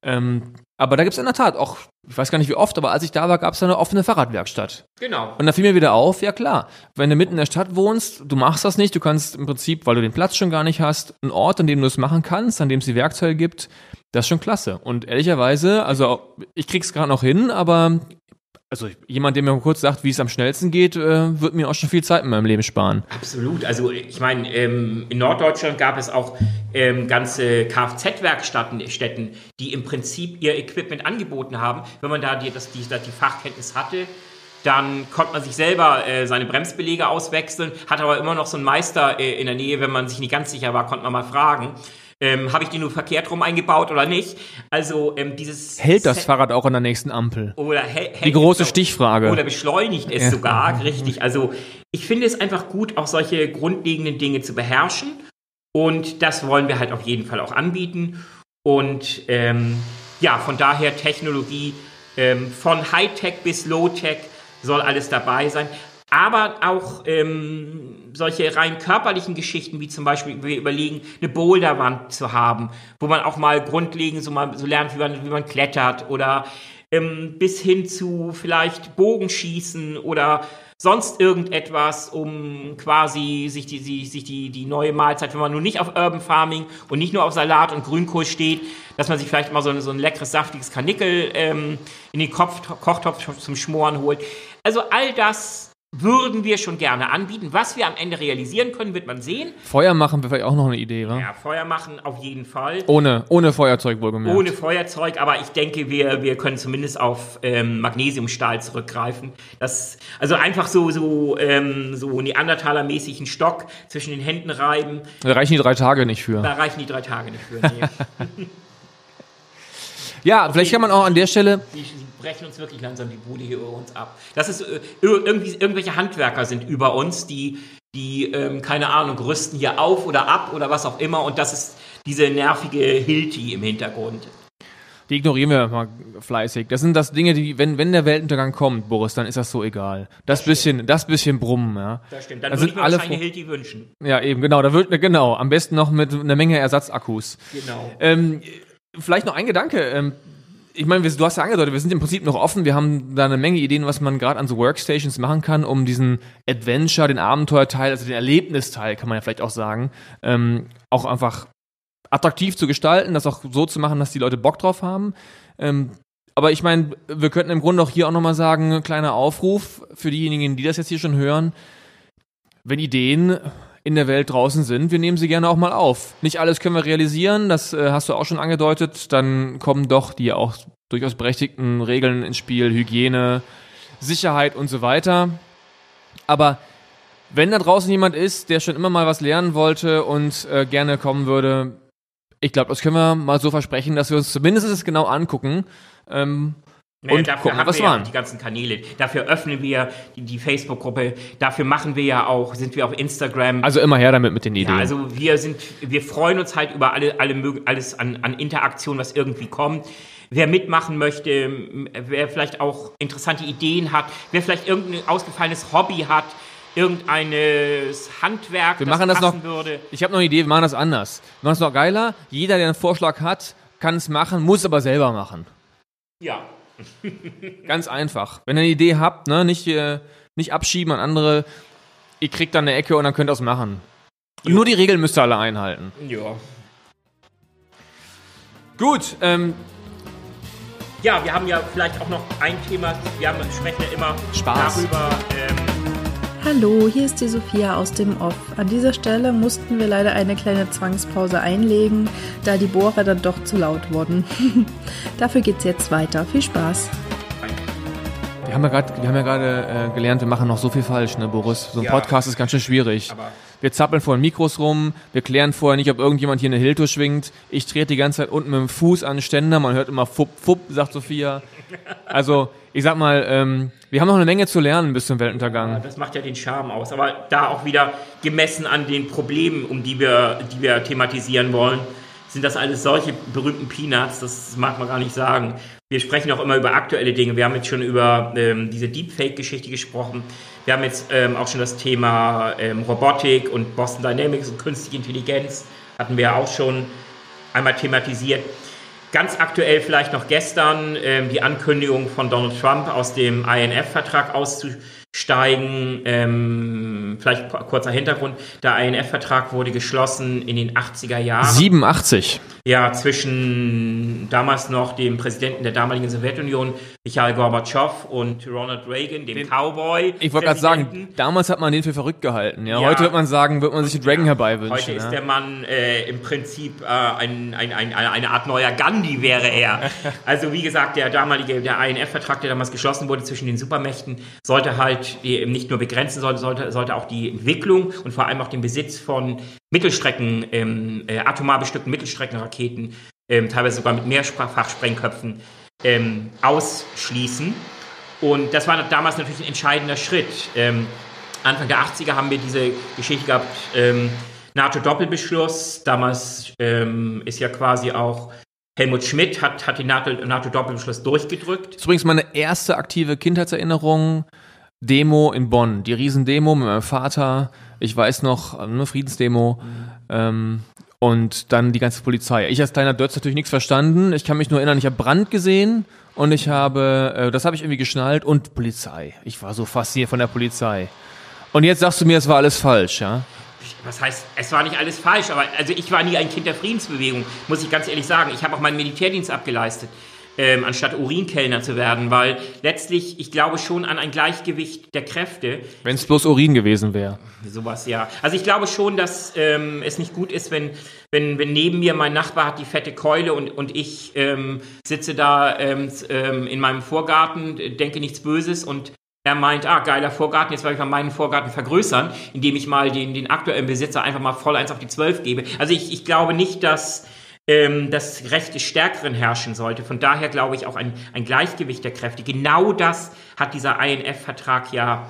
Ähm, aber da gibt's in der Tat auch, ich weiß gar nicht wie oft, aber als ich da war, gab's da eine offene Fahrradwerkstatt. Genau. Und da fiel mir wieder auf, ja klar, wenn du mitten in der Stadt wohnst, du machst das nicht, du kannst im Prinzip, weil du den Platz schon gar nicht hast, einen Ort, an dem du es machen kannst, an dem es die Werkzeuge gibt, das ist schon klasse. Und ehrlicherweise, also ich krieg's gerade noch hin, aber also jemand, der mir kurz sagt, wie es am schnellsten geht, äh, wird mir auch schon viel Zeit in meinem Leben sparen. Absolut. Also ich meine, ähm, in Norddeutschland gab es auch ähm, ganze Kfz-Werkstätten, die im Prinzip ihr Equipment angeboten haben. Wenn man da die, das, die, die Fachkenntnis hatte, dann konnte man sich selber äh, seine Bremsbelege auswechseln, hat aber immer noch so einen Meister äh, in der Nähe, wenn man sich nicht ganz sicher war, konnte man mal fragen. Ähm, Habe ich die nur verkehrt rum eingebaut oder nicht? Also ähm, dieses hält das Set Fahrrad auch an der nächsten Ampel? Oder die große Stichfrage. Oder beschleunigt es ja. sogar richtig? Also ich finde es einfach gut, auch solche grundlegenden Dinge zu beherrschen und das wollen wir halt auf jeden Fall auch anbieten und ähm, ja von daher Technologie ähm, von Hightech bis Low-Tech soll alles dabei sein aber auch ähm, solche rein körperlichen Geschichten, wie zum Beispiel wir überlegen, eine Boulderwand zu haben, wo man auch mal grundlegend so mal so lernt, wie man, wie man klettert oder ähm, bis hin zu vielleicht Bogenschießen oder sonst irgendetwas, um quasi sich die, die, sich die, die neue Mahlzeit, wenn man nun nicht auf Urban Farming und nicht nur auf Salat und Grünkohl steht, dass man sich vielleicht mal so, ein, so ein leckeres, saftiges Karnickel ähm, in den Kopf, Kochtopf zum Schmoren holt. Also all das würden wir schon gerne anbieten. Was wir am Ende realisieren können, wird man sehen. Feuer machen wäre vielleicht auch noch eine Idee, wa? Ja, Feuer machen auf jeden Fall. Ohne, ohne Feuerzeug wohlgemerkt. Ohne Feuerzeug, aber ich denke, wir, wir können zumindest auf ähm, Magnesiumstahl zurückgreifen. Das, also einfach so, so, ähm, so Neandertaler-mäßigen Stock zwischen den Händen reiben. Da reichen die drei Tage nicht für. Da reichen die drei Tage nicht für, nee. *laughs* ja, vielleicht kann man auch an der Stelle brechen uns wirklich langsam die Bude hier über uns ab. Das ist äh, irgendwie irgendwelche Handwerker sind über uns, die die ähm, keine Ahnung rüsten hier auf oder ab oder was auch immer und das ist diese nervige Hilti im Hintergrund. Die ignorieren wir mal fleißig. Das sind das Dinge, die, wenn, wenn der Weltuntergang kommt, Boris, dann ist das so egal. Das, das bisschen, stimmt. das bisschen Brummen, ja. Das stimmt. Dann ich mir alle wahrscheinlich Hilti wünschen. Ja, eben, genau. Da wird, genau. Am besten noch mit einer Menge Ersatzakkus. Genau. Ähm, vielleicht noch ein Gedanke. Ähm, ich meine, du hast ja angedeutet, wir sind im Prinzip noch offen. Wir haben da eine Menge Ideen, was man gerade an so Workstations machen kann, um diesen Adventure, den Abenteuerteil, also den Erlebnisteil, kann man ja vielleicht auch sagen, ähm, auch einfach attraktiv zu gestalten, das auch so zu machen, dass die Leute Bock drauf haben. Ähm, aber ich meine, wir könnten im Grunde auch hier auch nochmal sagen, kleiner Aufruf für diejenigen, die das jetzt hier schon hören. Wenn Ideen in der Welt draußen sind. Wir nehmen sie gerne auch mal auf. Nicht alles können wir realisieren, das äh, hast du auch schon angedeutet. Dann kommen doch die auch durchaus berechtigten Regeln ins Spiel, Hygiene, Sicherheit und so weiter. Aber wenn da draußen jemand ist, der schon immer mal was lernen wollte und äh, gerne kommen würde, ich glaube, das können wir mal so versprechen, dass wir uns zumindest es genau angucken. Ähm, Nee, und dafür gucken, haben wir ja die ganzen Kanäle. Dafür öffnen wir die, die Facebook-Gruppe. Dafür machen wir ja auch, sind wir auf Instagram. Also immer her damit mit den Ideen. Ja, also wir sind, wir freuen uns halt über alle, alle alles an, an Interaktion, was irgendwie kommt. Wer mitmachen möchte, wer vielleicht auch interessante Ideen hat, wer vielleicht irgendein ausgefallenes Hobby hat, irgendeines Handwerk, wir das machen das noch, würde. Ich habe noch eine Idee, wir machen das anders. Wir machen es noch geiler. Jeder, der einen Vorschlag hat, kann es machen, muss aber selber machen. Ja, *laughs* Ganz einfach. Wenn ihr eine Idee habt, ne, nicht, äh, nicht abschieben an andere, ihr kriegt dann eine Ecke und dann könnt ihr es machen. Jo. Nur die Regeln müsst ihr alle einhalten. Ja. Gut, ähm, ja, wir haben ja vielleicht auch noch ein Thema. Wir haben, sprechen ja immer Spaß. darüber, ähm, Hallo, hier ist die Sophia aus dem Off. An dieser Stelle mussten wir leider eine kleine Zwangspause einlegen, da die Bohrer dann doch zu laut wurden. *laughs* Dafür geht's jetzt weiter. Viel Spaß. Wir haben ja gerade, wir haben ja gerade äh, gelernt, wir machen noch so viel falsch, ne, Boris? So ein ja, Podcast ist ganz schön schwierig. wir zappeln vor den Mikros rum, wir klären vorher nicht, ob irgendjemand hier eine Hilto schwingt. Ich trete die ganze Zeit unten mit dem Fuß an den Ständer, man hört immer fupp, fupp, sagt Sophia. Also, ich sag mal, ähm, wir haben noch eine Menge zu lernen bis zum Weltuntergang. Ja, das macht ja den Charme aus. Aber da auch wieder gemessen an den Problemen, um die wir, die wir thematisieren wollen, sind das alles solche berühmten Peanuts, das mag man gar nicht sagen. Wir sprechen auch immer über aktuelle Dinge. Wir haben jetzt schon über ähm, diese Deepfake-Geschichte gesprochen. Wir haben jetzt ähm, auch schon das Thema ähm, Robotik und Boston Dynamics und künstliche Intelligenz hatten wir auch schon einmal thematisiert. Ganz aktuell vielleicht noch gestern ähm, die Ankündigung von Donald Trump aus dem INF-Vertrag auszusteigen. Ähm, vielleicht kurzer Hintergrund. Der INF-Vertrag wurde geschlossen in den 80er Jahren. 87. Ja, zwischen damals noch dem Präsidenten der damaligen Sowjetunion, Michael Gorbatschow, und Ronald Reagan, dem den, Cowboy. Ich wollte gerade sagen, damals hat man den für verrückt gehalten. Ja, ja heute wird man sagen, wird man sich den Reagan herbeiwünschen. Heute ist ja. der Mann äh, im Prinzip äh, ein, ein, ein, eine Art neuer Gandhi wäre er. *laughs* Also wie gesagt, der damalige, der INF-Vertrag, der damals geschlossen wurde zwischen den Supermächten, sollte halt nicht nur begrenzen, sollte, sollte, sollte auch die Entwicklung und vor allem auch den Besitz von Mittelstrecken, ähm, äh, atomar bestückten Mittelstreckenraketen, ähm, teilweise sogar mit Mehrfachsprengköpfen, ähm, ausschließen. Und das war damals natürlich ein entscheidender Schritt. Ähm, Anfang der 80er haben wir diese Geschichte gehabt, ähm, NATO-Doppelbeschluss. Damals ähm, ist ja quasi auch Helmut Schmidt hat, hat den NATO-Doppelbeschluss NATO durchgedrückt. Das ist übrigens meine erste aktive Kindheitserinnerung. Demo in Bonn, die Riesendemo mit meinem Vater ich weiß noch, eine Friedensdemo. Mhm. Ähm, und dann die ganze Polizei. Ich als kleiner Dötz natürlich nichts verstanden. Ich kann mich nur erinnern, ich habe Brand gesehen und ich habe, äh, das habe ich irgendwie geschnallt und Polizei. Ich war so fasziniert von der Polizei. Und jetzt sagst du mir, es war alles falsch, ja? Was heißt, es war nicht alles falsch, aber also ich war nie ein Kind der Friedensbewegung, muss ich ganz ehrlich sagen. Ich habe auch meinen Militärdienst abgeleistet ähm, anstatt Urinkellner zu werden, weil letztlich, ich glaube schon an ein Gleichgewicht der Kräfte. Wenn es bloß Urin gewesen wäre. Sowas, ja. Also ich glaube schon, dass ähm, es nicht gut ist, wenn, wenn, wenn neben mir mein Nachbar hat die fette Keule und, und ich ähm, sitze da ähm, ähm in meinem Vorgarten, denke nichts Böses und er meint, ah, geiler Vorgarten, jetzt werde ich mal meinen Vorgarten vergrößern, indem ich mal den, den aktuellen Besitzer einfach mal voll eins auf die Zwölf gebe. Also ich, ich glaube nicht, dass ähm, das Recht des Stärkeren herrschen sollte. Von daher glaube ich auch ein, ein Gleichgewicht der Kräfte. Genau das hat dieser INF-Vertrag ja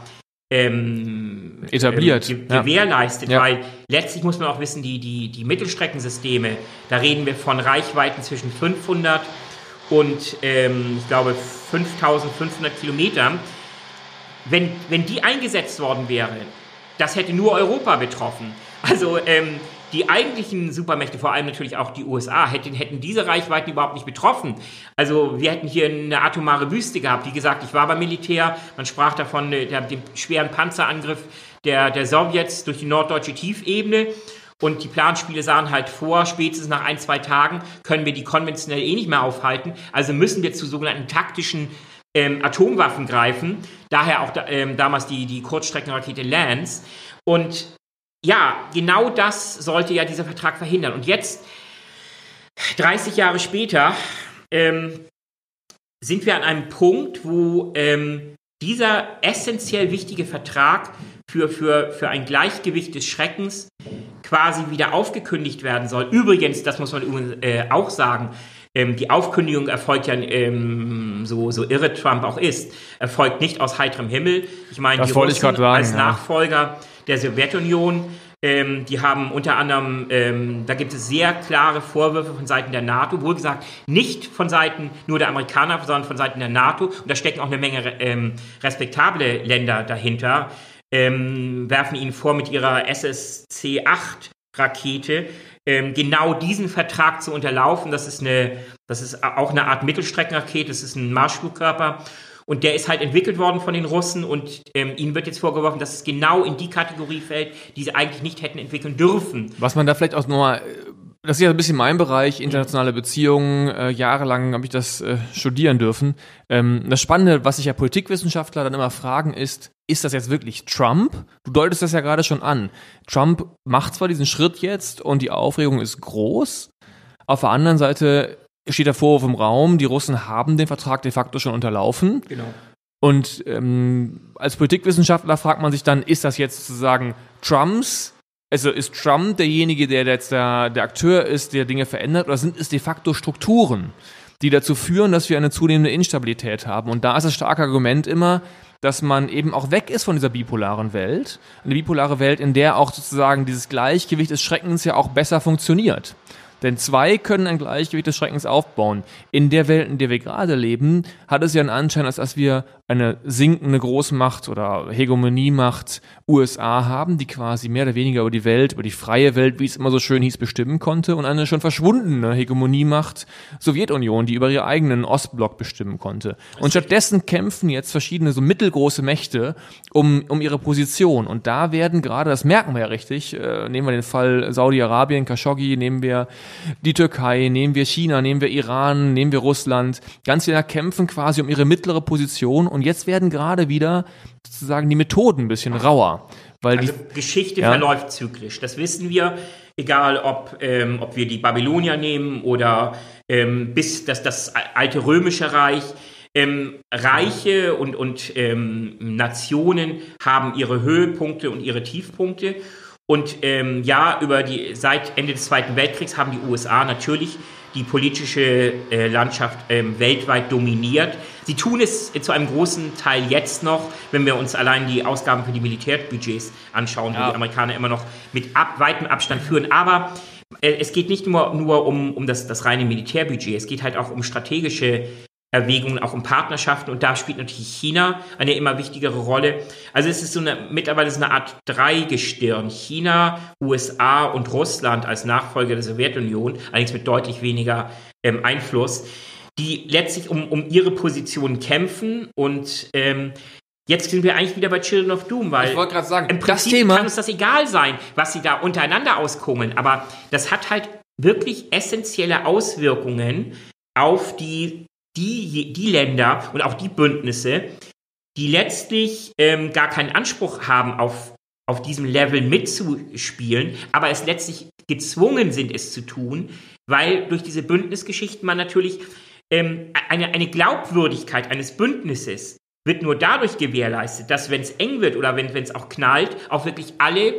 ähm, etabliert, ähm, gewährleistet, ja. weil letztlich muss man auch wissen, die, die, die Mittelstreckensysteme, da reden wir von Reichweiten zwischen 500 und ähm, ich glaube 5500 Kilometern. Wenn, wenn die eingesetzt worden wäre, das hätte nur Europa betroffen. Also ähm, die eigentlichen Supermächte, vor allem natürlich auch die USA, hätten, hätten diese Reichweiten überhaupt nicht betroffen. Also wir hätten hier eine atomare Wüste gehabt. Wie gesagt, ich war beim Militär, man sprach davon, äh, der, dem schweren Panzerangriff der, der Sowjets durch die norddeutsche Tiefebene. Und die Planspiele sahen halt vor, spätestens nach ein, zwei Tagen können wir die konventionell eh nicht mehr aufhalten. Also müssen wir zu sogenannten taktischen ähm, Atomwaffen greifen. Daher auch da, ähm, damals die, die Kurzstreckenrakete Lance. Und ja, genau das sollte ja dieser Vertrag verhindern. Und jetzt, 30 Jahre später, ähm, sind wir an einem Punkt, wo ähm, dieser essentiell wichtige Vertrag für, für, für ein Gleichgewicht des Schreckens quasi wieder aufgekündigt werden soll. Übrigens, das muss man äh, auch sagen, ähm, die Aufkündigung erfolgt ja, ähm, so, so irre Trump auch ist, erfolgt nicht aus heiterem Himmel. Ich meine, das die Russen als ja. Der Sowjetunion. Ähm, die haben unter anderem, ähm, da gibt es sehr klare Vorwürfe von Seiten der NATO, wohl gesagt nicht von Seiten nur der Amerikaner, sondern von Seiten der NATO. Und da stecken auch eine Menge ähm, respektable Länder dahinter. Ähm, werfen ihnen vor, mit ihrer SSC-8-Rakete ähm, genau diesen Vertrag zu unterlaufen. Das ist, eine, das ist auch eine Art Mittelstreckenrakete, das ist ein Marschflugkörper. Und der ist halt entwickelt worden von den Russen und ähm, ihnen wird jetzt vorgeworfen, dass es genau in die Kategorie fällt, die sie eigentlich nicht hätten entwickeln dürfen. Was man da vielleicht auch nochmal das ist ja ein bisschen mein Bereich, internationale Beziehungen. Äh, jahrelang habe ich das äh, studieren dürfen. Ähm, das Spannende, was sich ja Politikwissenschaftler dann immer fragen, ist, ist das jetzt wirklich Trump? Du deutest das ja gerade schon an. Trump macht zwar diesen Schritt jetzt und die Aufregung ist groß. Auf der anderen Seite steht der Vorwurf im Raum, die Russen haben den Vertrag de facto schon unterlaufen. Genau. Und ähm, als Politikwissenschaftler fragt man sich dann, ist das jetzt sozusagen Trumps, also ist Trump derjenige, der jetzt der, der Akteur ist, der Dinge verändert, oder sind es de facto Strukturen, die dazu führen, dass wir eine zunehmende Instabilität haben? Und da ist das starke Argument immer, dass man eben auch weg ist von dieser bipolaren Welt. Eine bipolare Welt, in der auch sozusagen dieses Gleichgewicht des Schreckens ja auch besser funktioniert. Denn zwei können ein Gleichgewicht des Schreckens aufbauen. In der Welt, in der wir gerade leben, hat es ja einen Anschein, als dass wir eine sinkende Großmacht oder Hegemoniemacht USA haben, die quasi mehr oder weniger über die Welt, über die freie Welt, wie es immer so schön hieß, bestimmen konnte und eine schon verschwundene Hegemoniemacht Sowjetunion, die über ihren eigenen Ostblock bestimmen konnte. Und stattdessen kämpfen jetzt verschiedene so mittelgroße Mächte um, um ihre Position. Und da werden gerade, das merken wir ja richtig, äh, nehmen wir den Fall Saudi-Arabien, Khashoggi, nehmen wir die Türkei, nehmen wir China, nehmen wir Iran, nehmen wir Russland. Ganz viele kämpfen quasi um ihre mittlere Position und jetzt werden gerade wieder sozusagen die Methoden ein bisschen rauer. Weil also die, Geschichte ja. verläuft zyklisch, das wissen wir. Egal, ob, ähm, ob wir die Babylonier nehmen oder ähm, bis das, das alte römische Reich. Ähm, Reiche und, und ähm, Nationen haben ihre Höhepunkte und ihre Tiefpunkte. Und ähm, ja, über die, seit Ende des Zweiten Weltkriegs haben die USA natürlich die politische äh, Landschaft ähm, weltweit dominiert. Sie tun es zu einem großen Teil jetzt noch, wenn wir uns allein die Ausgaben für die Militärbudgets anschauen, ja. wo die Amerikaner immer noch mit ab, weitem Abstand führen. Aber äh, es geht nicht nur, nur um, um das, das reine Militärbudget, es geht halt auch um strategische Erwägungen auch um Partnerschaften und da spielt natürlich China eine immer wichtigere Rolle. Also es ist so eine, mittlerweile so eine Art Dreigestirn. China, USA und Russland als Nachfolger der Sowjetunion, allerdings mit deutlich weniger ähm, Einfluss, die letztlich um, um ihre Position kämpfen und ähm, Jetzt sind wir eigentlich wieder bei Children of Doom, weil ich wollte gerade sagen, im Prinzip das Thema kann uns das egal sein, was sie da untereinander auskummeln, aber das hat halt wirklich essentielle Auswirkungen auf die die, die Länder und auch die Bündnisse, die letztlich ähm, gar keinen Anspruch haben, auf, auf diesem Level mitzuspielen, aber es letztlich gezwungen sind, es zu tun, weil durch diese Bündnisgeschichten man natürlich ähm, eine, eine Glaubwürdigkeit eines Bündnisses wird nur dadurch gewährleistet, dass wenn es eng wird oder wenn es auch knallt, auch wirklich alle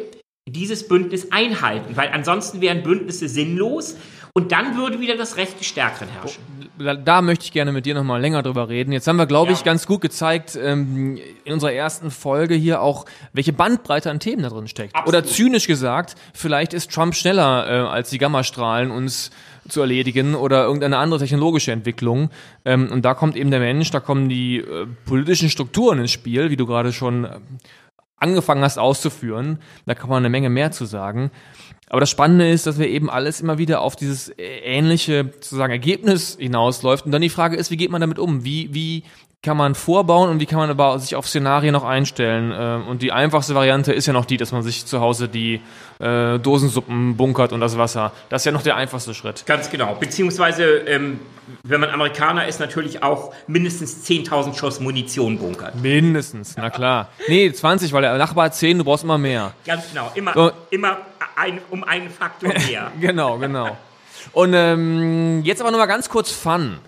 dieses Bündnis einhalten, weil ansonsten wären Bündnisse sinnlos und dann würde wieder das Recht des Stärkeren herrschen. Da, da möchte ich gerne mit dir nochmal länger drüber reden. Jetzt haben wir, glaube ja. ich, ganz gut gezeigt ähm, in unserer ersten Folge hier auch, welche Bandbreite an Themen da drin steckt. Absolut. Oder zynisch gesagt, vielleicht ist Trump schneller äh, als die Gammastrahlen uns zu erledigen oder irgendeine andere technologische Entwicklung. Ähm, und da kommt eben der Mensch, da kommen die äh, politischen Strukturen ins Spiel, wie du gerade schon äh, angefangen hast auszuführen. Da kann man eine Menge mehr zu sagen. Aber das Spannende ist, dass wir eben alles immer wieder auf dieses ähnliche sozusagen Ergebnis hinausläuft. Und dann die Frage ist, wie geht man damit um? Wie, wie kann man vorbauen und wie kann man aber sich auf Szenarien noch einstellen? Ähm, und die einfachste Variante ist ja noch die, dass man sich zu Hause die äh, Dosensuppen bunkert und das Wasser. Das ist ja noch der einfachste Schritt. Ganz genau. Beziehungsweise, ähm, wenn man Amerikaner ist, natürlich auch mindestens 10.000 Schuss Munition bunkert. Mindestens, na klar. Nee, 20, weil der Nachbar hat 10, du brauchst immer mehr. Ganz genau. Immer, so. immer ein, um einen Faktor mehr. *laughs* genau, genau. Und ähm, jetzt aber nochmal ganz kurz Fun.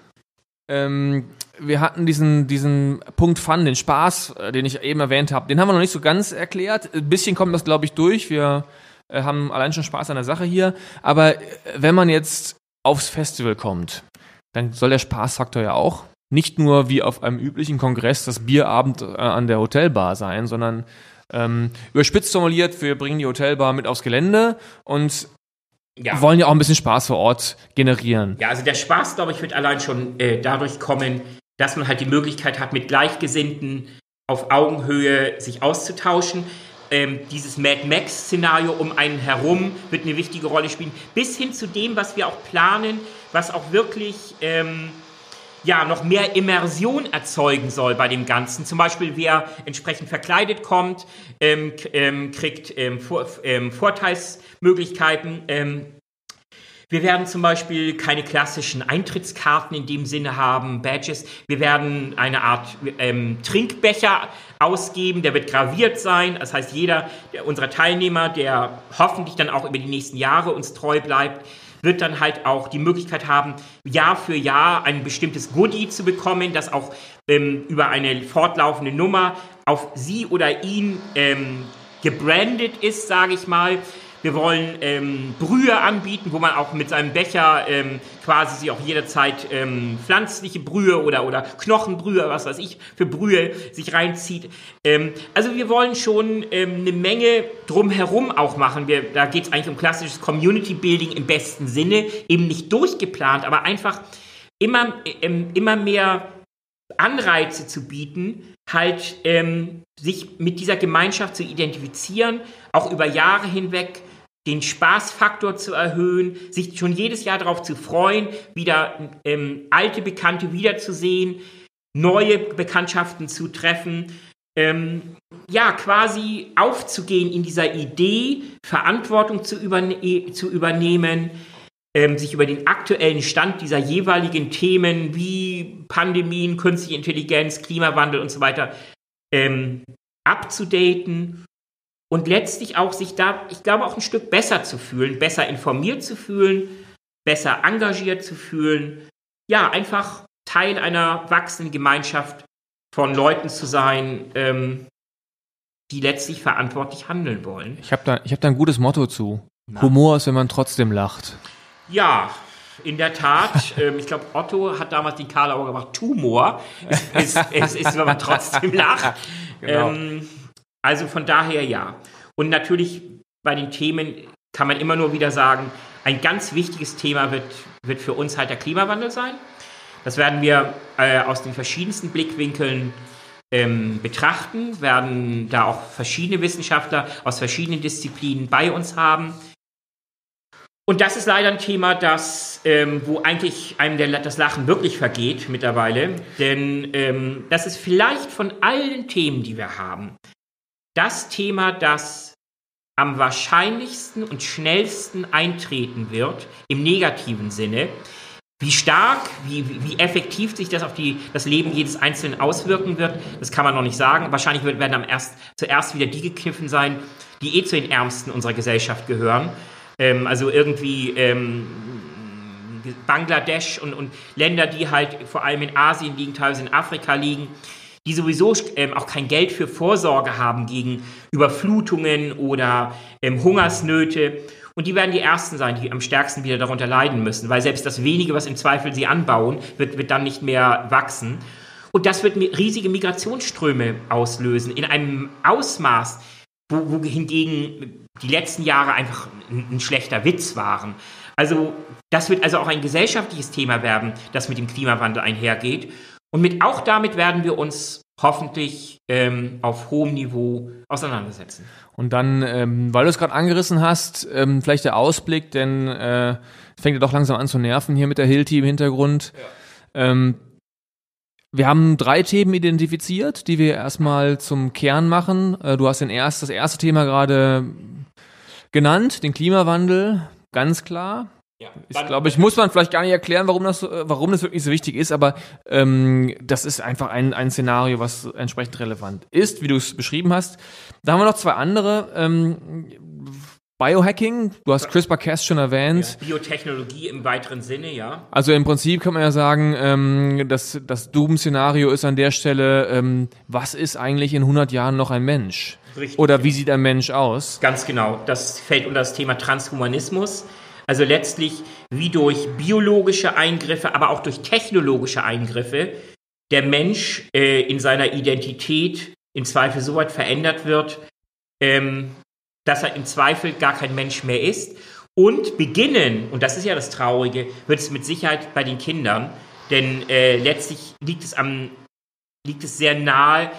Ähm, wir hatten diesen, diesen Punkt Fun, den Spaß, äh, den ich eben erwähnt habe. Den haben wir noch nicht so ganz erklärt. Ein bisschen kommt das, glaube ich, durch. Wir äh, haben allein schon Spaß an der Sache hier. Aber äh, wenn man jetzt aufs Festival kommt, dann soll der Spaßfaktor ja auch nicht nur wie auf einem üblichen Kongress das Bierabend an der Hotelbar sein, sondern ähm, überspitzt formuliert, wir bringen die Hotelbar mit aufs Gelände und ja. wollen ja auch ein bisschen Spaß vor Ort generieren. Ja, also der Spaß, glaube ich, wird allein schon äh, dadurch kommen, dass man halt die Möglichkeit hat, mit Gleichgesinnten auf Augenhöhe sich auszutauschen. Ähm, dieses Mad Max-Szenario um einen herum wird eine wichtige Rolle spielen, bis hin zu dem, was wir auch planen, was auch wirklich ähm, ja, noch mehr Immersion erzeugen soll bei dem Ganzen. Zum Beispiel, wer entsprechend verkleidet kommt, ähm, ähm, kriegt ähm, Vor ähm, Vorteilsmöglichkeiten. Wir werden zum Beispiel keine klassischen Eintrittskarten in dem Sinne haben, Badges. Wir werden eine Art ähm, Trinkbecher ausgeben, der wird graviert sein. Das heißt, jeder unserer Teilnehmer, der hoffentlich dann auch über die nächsten Jahre uns treu bleibt, wird dann halt auch die Möglichkeit haben, Jahr für Jahr ein bestimmtes Goodie zu bekommen, das auch ähm, über eine fortlaufende Nummer auf sie oder ihn ähm, gebrandet ist, sage ich mal. Wir wollen ähm, Brühe anbieten, wo man auch mit seinem Becher ähm, quasi sich auch jederzeit ähm, pflanzliche Brühe oder, oder Knochenbrühe, was weiß ich, für Brühe sich reinzieht. Ähm, also wir wollen schon ähm, eine Menge drumherum auch machen. Wir, da geht es eigentlich um klassisches Community Building im besten Sinne, eben nicht durchgeplant, aber einfach immer, ähm, immer mehr Anreize zu bieten, halt ähm, sich mit dieser Gemeinschaft zu identifizieren, auch über Jahre hinweg den Spaßfaktor zu erhöhen, sich schon jedes Jahr darauf zu freuen, wieder ähm, alte Bekannte wiederzusehen, neue Bekanntschaften zu treffen, ähm, ja, quasi aufzugehen in dieser Idee, Verantwortung zu, überne zu übernehmen, ähm, sich über den aktuellen Stand dieser jeweiligen Themen wie Pandemien, künstliche Intelligenz, Klimawandel und so weiter ähm, abzudaten und letztlich auch sich da, ich glaube, auch ein Stück besser zu fühlen, besser informiert zu fühlen, besser engagiert zu fühlen. Ja, einfach Teil einer wachsenden Gemeinschaft von Leuten zu sein, ähm, die letztlich verantwortlich handeln wollen. Ich habe da, hab da ein gutes Motto zu. Na. Humor ist, wenn man trotzdem lacht. Ja, in der Tat. *laughs* ähm, ich glaube, Otto hat damals den Karlauer gemacht. Tumor. Es, es, es ist, wenn man trotzdem lacht. *laughs* Genau. Ähm, also von daher ja. Und natürlich bei den Themen kann man immer nur wieder sagen, ein ganz wichtiges Thema wird, wird für uns halt der Klimawandel sein. Das werden wir äh, aus den verschiedensten Blickwinkeln ähm, betrachten, werden da auch verschiedene Wissenschaftler aus verschiedenen Disziplinen bei uns haben. Und das ist leider ein Thema, das, ähm, wo eigentlich einem der, das Lachen wirklich vergeht mittlerweile. Denn ähm, das ist vielleicht von allen Themen, die wir haben, das Thema, das am wahrscheinlichsten und schnellsten eintreten wird, im negativen Sinne. Wie stark, wie, wie effektiv sich das auf die, das Leben jedes Einzelnen auswirken wird, das kann man noch nicht sagen. Wahrscheinlich werden am erst, zuerst wieder die gekniffen sein, die eh zu den Ärmsten unserer Gesellschaft gehören ähm, also irgendwie ähm, Bangladesch und, und Länder, die halt vor allem in Asien liegen, teilweise in Afrika liegen, die sowieso ähm, auch kein Geld für Vorsorge haben gegen Überflutungen oder ähm, Hungersnöte. Und die werden die Ersten sein, die am stärksten wieder darunter leiden müssen, weil selbst das wenige, was im Zweifel sie anbauen, wird, wird dann nicht mehr wachsen. Und das wird riesige Migrationsströme auslösen in einem Ausmaß, wo, wo hingegen die letzten Jahre einfach ein, ein schlechter Witz waren. Also das wird also auch ein gesellschaftliches Thema werden, das mit dem Klimawandel einhergeht. Und mit, auch damit werden wir uns hoffentlich ähm, auf hohem Niveau auseinandersetzen. Und dann, ähm, weil du es gerade angerissen hast, ähm, vielleicht der Ausblick, denn äh, fängt ja doch langsam an zu nerven hier mit der Hilti im Hintergrund. Ja. Ähm, wir haben drei Themen identifiziert, die wir erstmal zum Kern machen. Äh, du hast den erst, das erste Thema gerade genannt, den Klimawandel, ganz klar. Ja, ich glaube, ich muss man vielleicht gar nicht erklären, warum das, warum das wirklich so wichtig ist, aber ähm, das ist einfach ein, ein Szenario, was entsprechend relevant ist, wie du es beschrieben hast. Da haben wir noch zwei andere. Ähm, Biohacking, du hast CRISPR-Cas schon erwähnt. Ja, Biotechnologie im weiteren Sinne, ja. Also im Prinzip kann man ja sagen, ähm, dass das Doom-Szenario ist an der Stelle, ähm, was ist eigentlich in 100 Jahren noch ein Mensch? Richtig. Oder wie sieht ein Mensch aus? Ganz genau. Das fällt unter das Thema Transhumanismus. Also letztlich, wie durch biologische Eingriffe, aber auch durch technologische Eingriffe der Mensch äh, in seiner Identität in Zweifel so weit verändert wird, ähm, dass er im Zweifel gar kein Mensch mehr ist. Und beginnen, und das ist ja das Traurige, wird es mit Sicherheit bei den Kindern, denn äh, letztlich liegt es am, liegt es sehr nahe,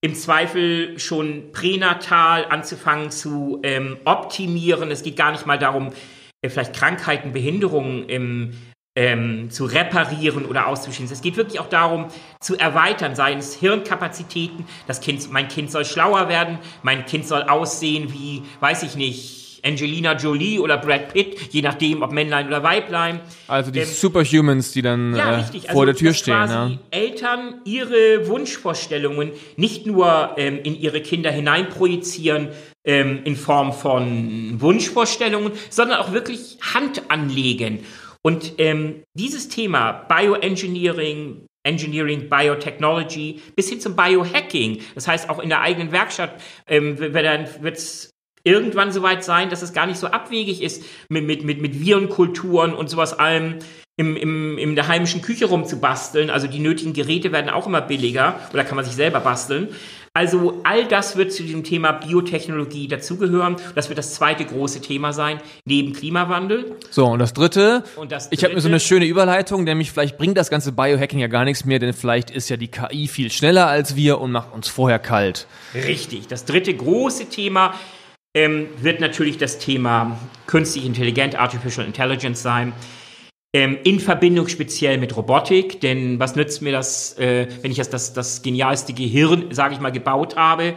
im Zweifel schon pränatal anzufangen zu ähm, optimieren. Es geht gar nicht mal darum, vielleicht Krankheiten, Behinderungen im, ähm, zu reparieren oder auszuschließen. Es geht wirklich auch darum, zu erweitern, seien es Hirnkapazitäten. Das Kind, mein Kind soll schlauer werden, mein Kind soll aussehen wie, weiß ich nicht, Angelina Jolie oder Brad Pitt, je nachdem, ob Männlein oder Weiblein. Also die ähm, Superhumans, die dann ja, äh, vor also, der Tür stehen. Quasi ja. Eltern ihre Wunschvorstellungen nicht nur ähm, in ihre Kinder hineinprojizieren, ähm, in Form von Wunschvorstellungen, sondern auch wirklich Hand anlegen und ähm, dieses Thema Bioengineering, Engineering, Biotechnology bis hin zum Biohacking, das heißt auch in der eigenen Werkstatt ähm, wird es irgendwann soweit sein, dass es gar nicht so abwegig ist, mit, mit, mit, mit Virenkulturen und sowas allem im, im, in der heimischen Küche rumzubasteln. Also die nötigen Geräte werden auch immer billiger oder kann man sich selber basteln. Also all das wird zu diesem Thema Biotechnologie dazugehören. Das wird das zweite große Thema sein, neben Klimawandel. So, und das dritte, und das dritte ich habe mir so eine schöne Überleitung, nämlich vielleicht bringt das ganze Biohacking ja gar nichts mehr, denn vielleicht ist ja die KI viel schneller als wir und macht uns vorher kalt. Richtig, das dritte große Thema ähm, wird natürlich das Thema künstliche Intelligenz, Artificial Intelligence sein. Ähm, in Verbindung speziell mit Robotik, denn was nützt mir das, äh, wenn ich das, das, das genialste Gehirn, sage ich mal, gebaut habe,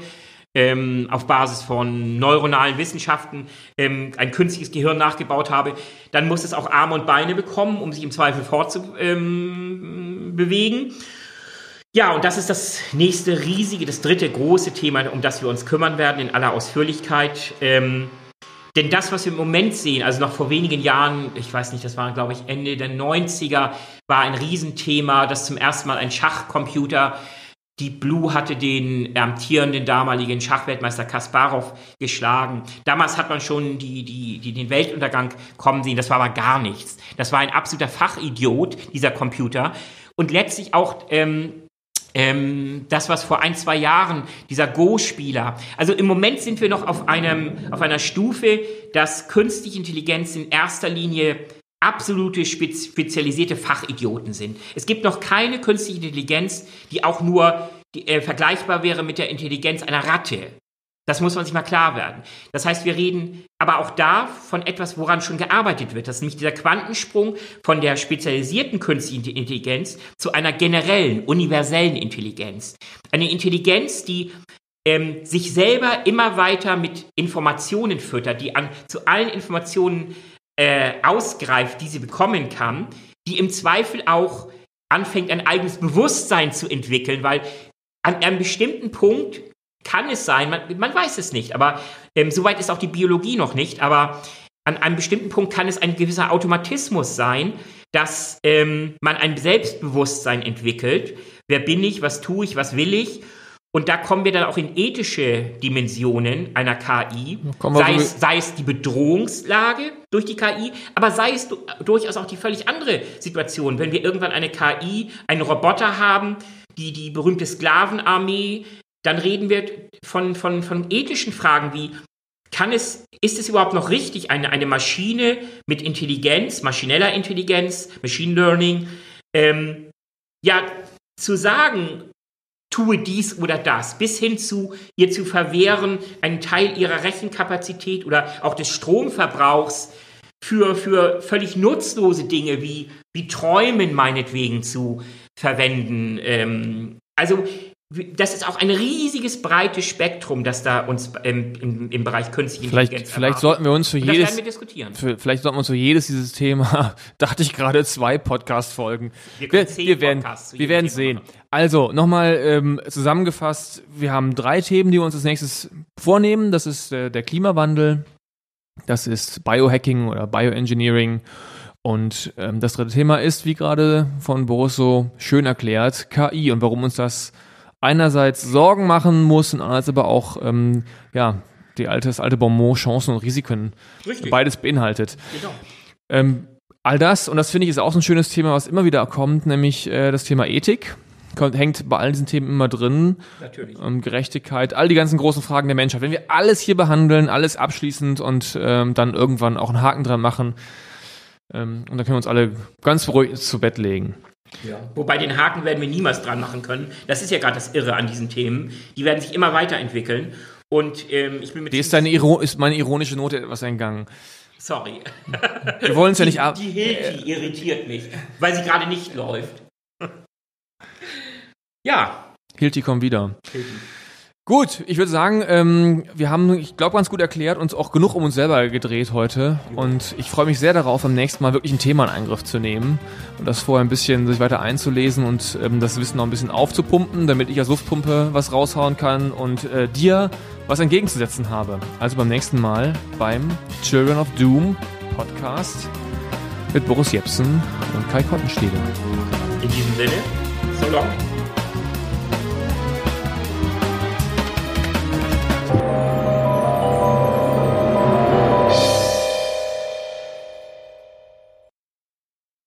ähm, auf Basis von neuronalen Wissenschaften ähm, ein künstliches Gehirn nachgebaut habe, dann muss es auch Arme und Beine bekommen, um sich im Zweifel fortzubewegen. Ähm, ja, und das ist das nächste riesige, das dritte große Thema, um das wir uns kümmern werden in aller Ausführlichkeit. Ähm, denn das, was wir im Moment sehen, also noch vor wenigen Jahren, ich weiß nicht, das war, glaube ich, Ende der 90er, war ein Riesenthema, dass zum ersten Mal ein Schachcomputer die Blue hatte den amtierenden damaligen Schachweltmeister Kasparov geschlagen. Damals hat man schon die, die, die, den Weltuntergang kommen sehen. Das war aber gar nichts. Das war ein absoluter Fachidiot, dieser Computer. Und letztlich auch ähm, ähm, das, was vor ein, zwei Jahren dieser Go-Spieler, also im Moment sind wir noch auf, einem, auf einer Stufe, dass künstliche Intelligenz in erster Linie absolute spezialisierte Fachidioten sind. Es gibt noch keine künstliche Intelligenz, die auch nur die, äh, vergleichbar wäre mit der Intelligenz einer Ratte. Das muss man sich mal klar werden. Das heißt, wir reden aber auch da von etwas, woran schon gearbeitet wird. Das ist nämlich dieser Quantensprung von der spezialisierten künstlichen Intelligenz zu einer generellen, universellen Intelligenz. Eine Intelligenz, die ähm, sich selber immer weiter mit Informationen füttert, die an, zu allen Informationen äh, ausgreift, die sie bekommen kann, die im Zweifel auch anfängt, ein eigenes Bewusstsein zu entwickeln, weil an einem bestimmten Punkt kann es sein, man, man weiß es nicht, aber ähm, soweit ist auch die Biologie noch nicht, aber an einem bestimmten Punkt kann es ein gewisser Automatismus sein, dass ähm, man ein Selbstbewusstsein entwickelt. Wer bin ich, was tue ich, was will ich? Und da kommen wir dann auch in ethische Dimensionen einer KI, sei es, sei es die Bedrohungslage durch die KI, aber sei es durchaus auch die völlig andere Situation, wenn wir irgendwann eine KI, einen Roboter haben, die die berühmte Sklavenarmee dann reden wir von, von, von ethischen Fragen wie, kann es, ist es überhaupt noch richtig, eine, eine Maschine mit Intelligenz, maschineller Intelligenz, Machine Learning, ähm, ja, zu sagen, tue dies oder das, bis hin zu ihr zu verwehren, einen Teil ihrer Rechenkapazität oder auch des Stromverbrauchs für, für völlig nutzlose Dinge wie, wie Träumen meinetwegen zu verwenden. Ähm, also das ist auch ein riesiges breites Spektrum, das da uns ähm, im, im Bereich künstliche vielleicht, Intelligenz Vielleicht sollten wir uns für jedes, für, vielleicht sollten wir uns für jedes dieses Thema, *laughs* dachte ich gerade, zwei Podcast-Folgen. Wir, wir, wir werden, wir werden sehen. Also nochmal ähm, zusammengefasst: Wir haben drei Themen, die wir uns als nächstes vornehmen. Das ist äh, der Klimawandel, das ist Biohacking oder Bioengineering. Und ähm, das dritte Thema ist, wie gerade von Boris so schön erklärt, KI und warum uns das einerseits Sorgen machen muss und andererseits aber auch ähm, ja, die alte, das alte Bonmot Chancen und Risiken Richtig. beides beinhaltet. Genau. Ähm, all das, und das finde ich ist auch so ein schönes Thema, was immer wieder kommt, nämlich äh, das Thema Ethik. Kommt, hängt bei all diesen Themen immer drin. Natürlich. Ähm, Gerechtigkeit, all die ganzen großen Fragen der Menschheit. Wenn wir alles hier behandeln, alles abschließend und ähm, dann irgendwann auch einen Haken dran machen, ähm, und dann können wir uns alle ganz beruhigt zu Bett legen. Ja. Wobei den Haken werden wir niemals dran machen können. Das ist ja gerade das Irre an diesen Themen. Die werden sich immer weiterentwickeln. Und ähm, ich bin mit. Die ist, deine Iro ist meine ironische Note etwas eingegangen. Sorry. *laughs* Wir wollen es ja nicht ab. Die Hilti irritiert mich, weil sie gerade nicht läuft. *laughs* ja. Hilti kommt wieder. Hilti. Gut, ich würde sagen, ähm, wir haben, ich glaube, ganz gut erklärt, uns auch genug um uns selber gedreht heute. Und ich freue mich sehr darauf, am nächsten Mal wirklich ein Thema in Angriff zu nehmen und das vorher ein bisschen sich weiter einzulesen und ähm, das Wissen noch ein bisschen aufzupumpen, damit ich als Luftpumpe was raushauen kann und äh, dir was entgegenzusetzen habe. Also beim nächsten Mal beim Children of Doom Podcast mit Boris Jepsen und Kai Kottenstede. In diesem Sinne, so long.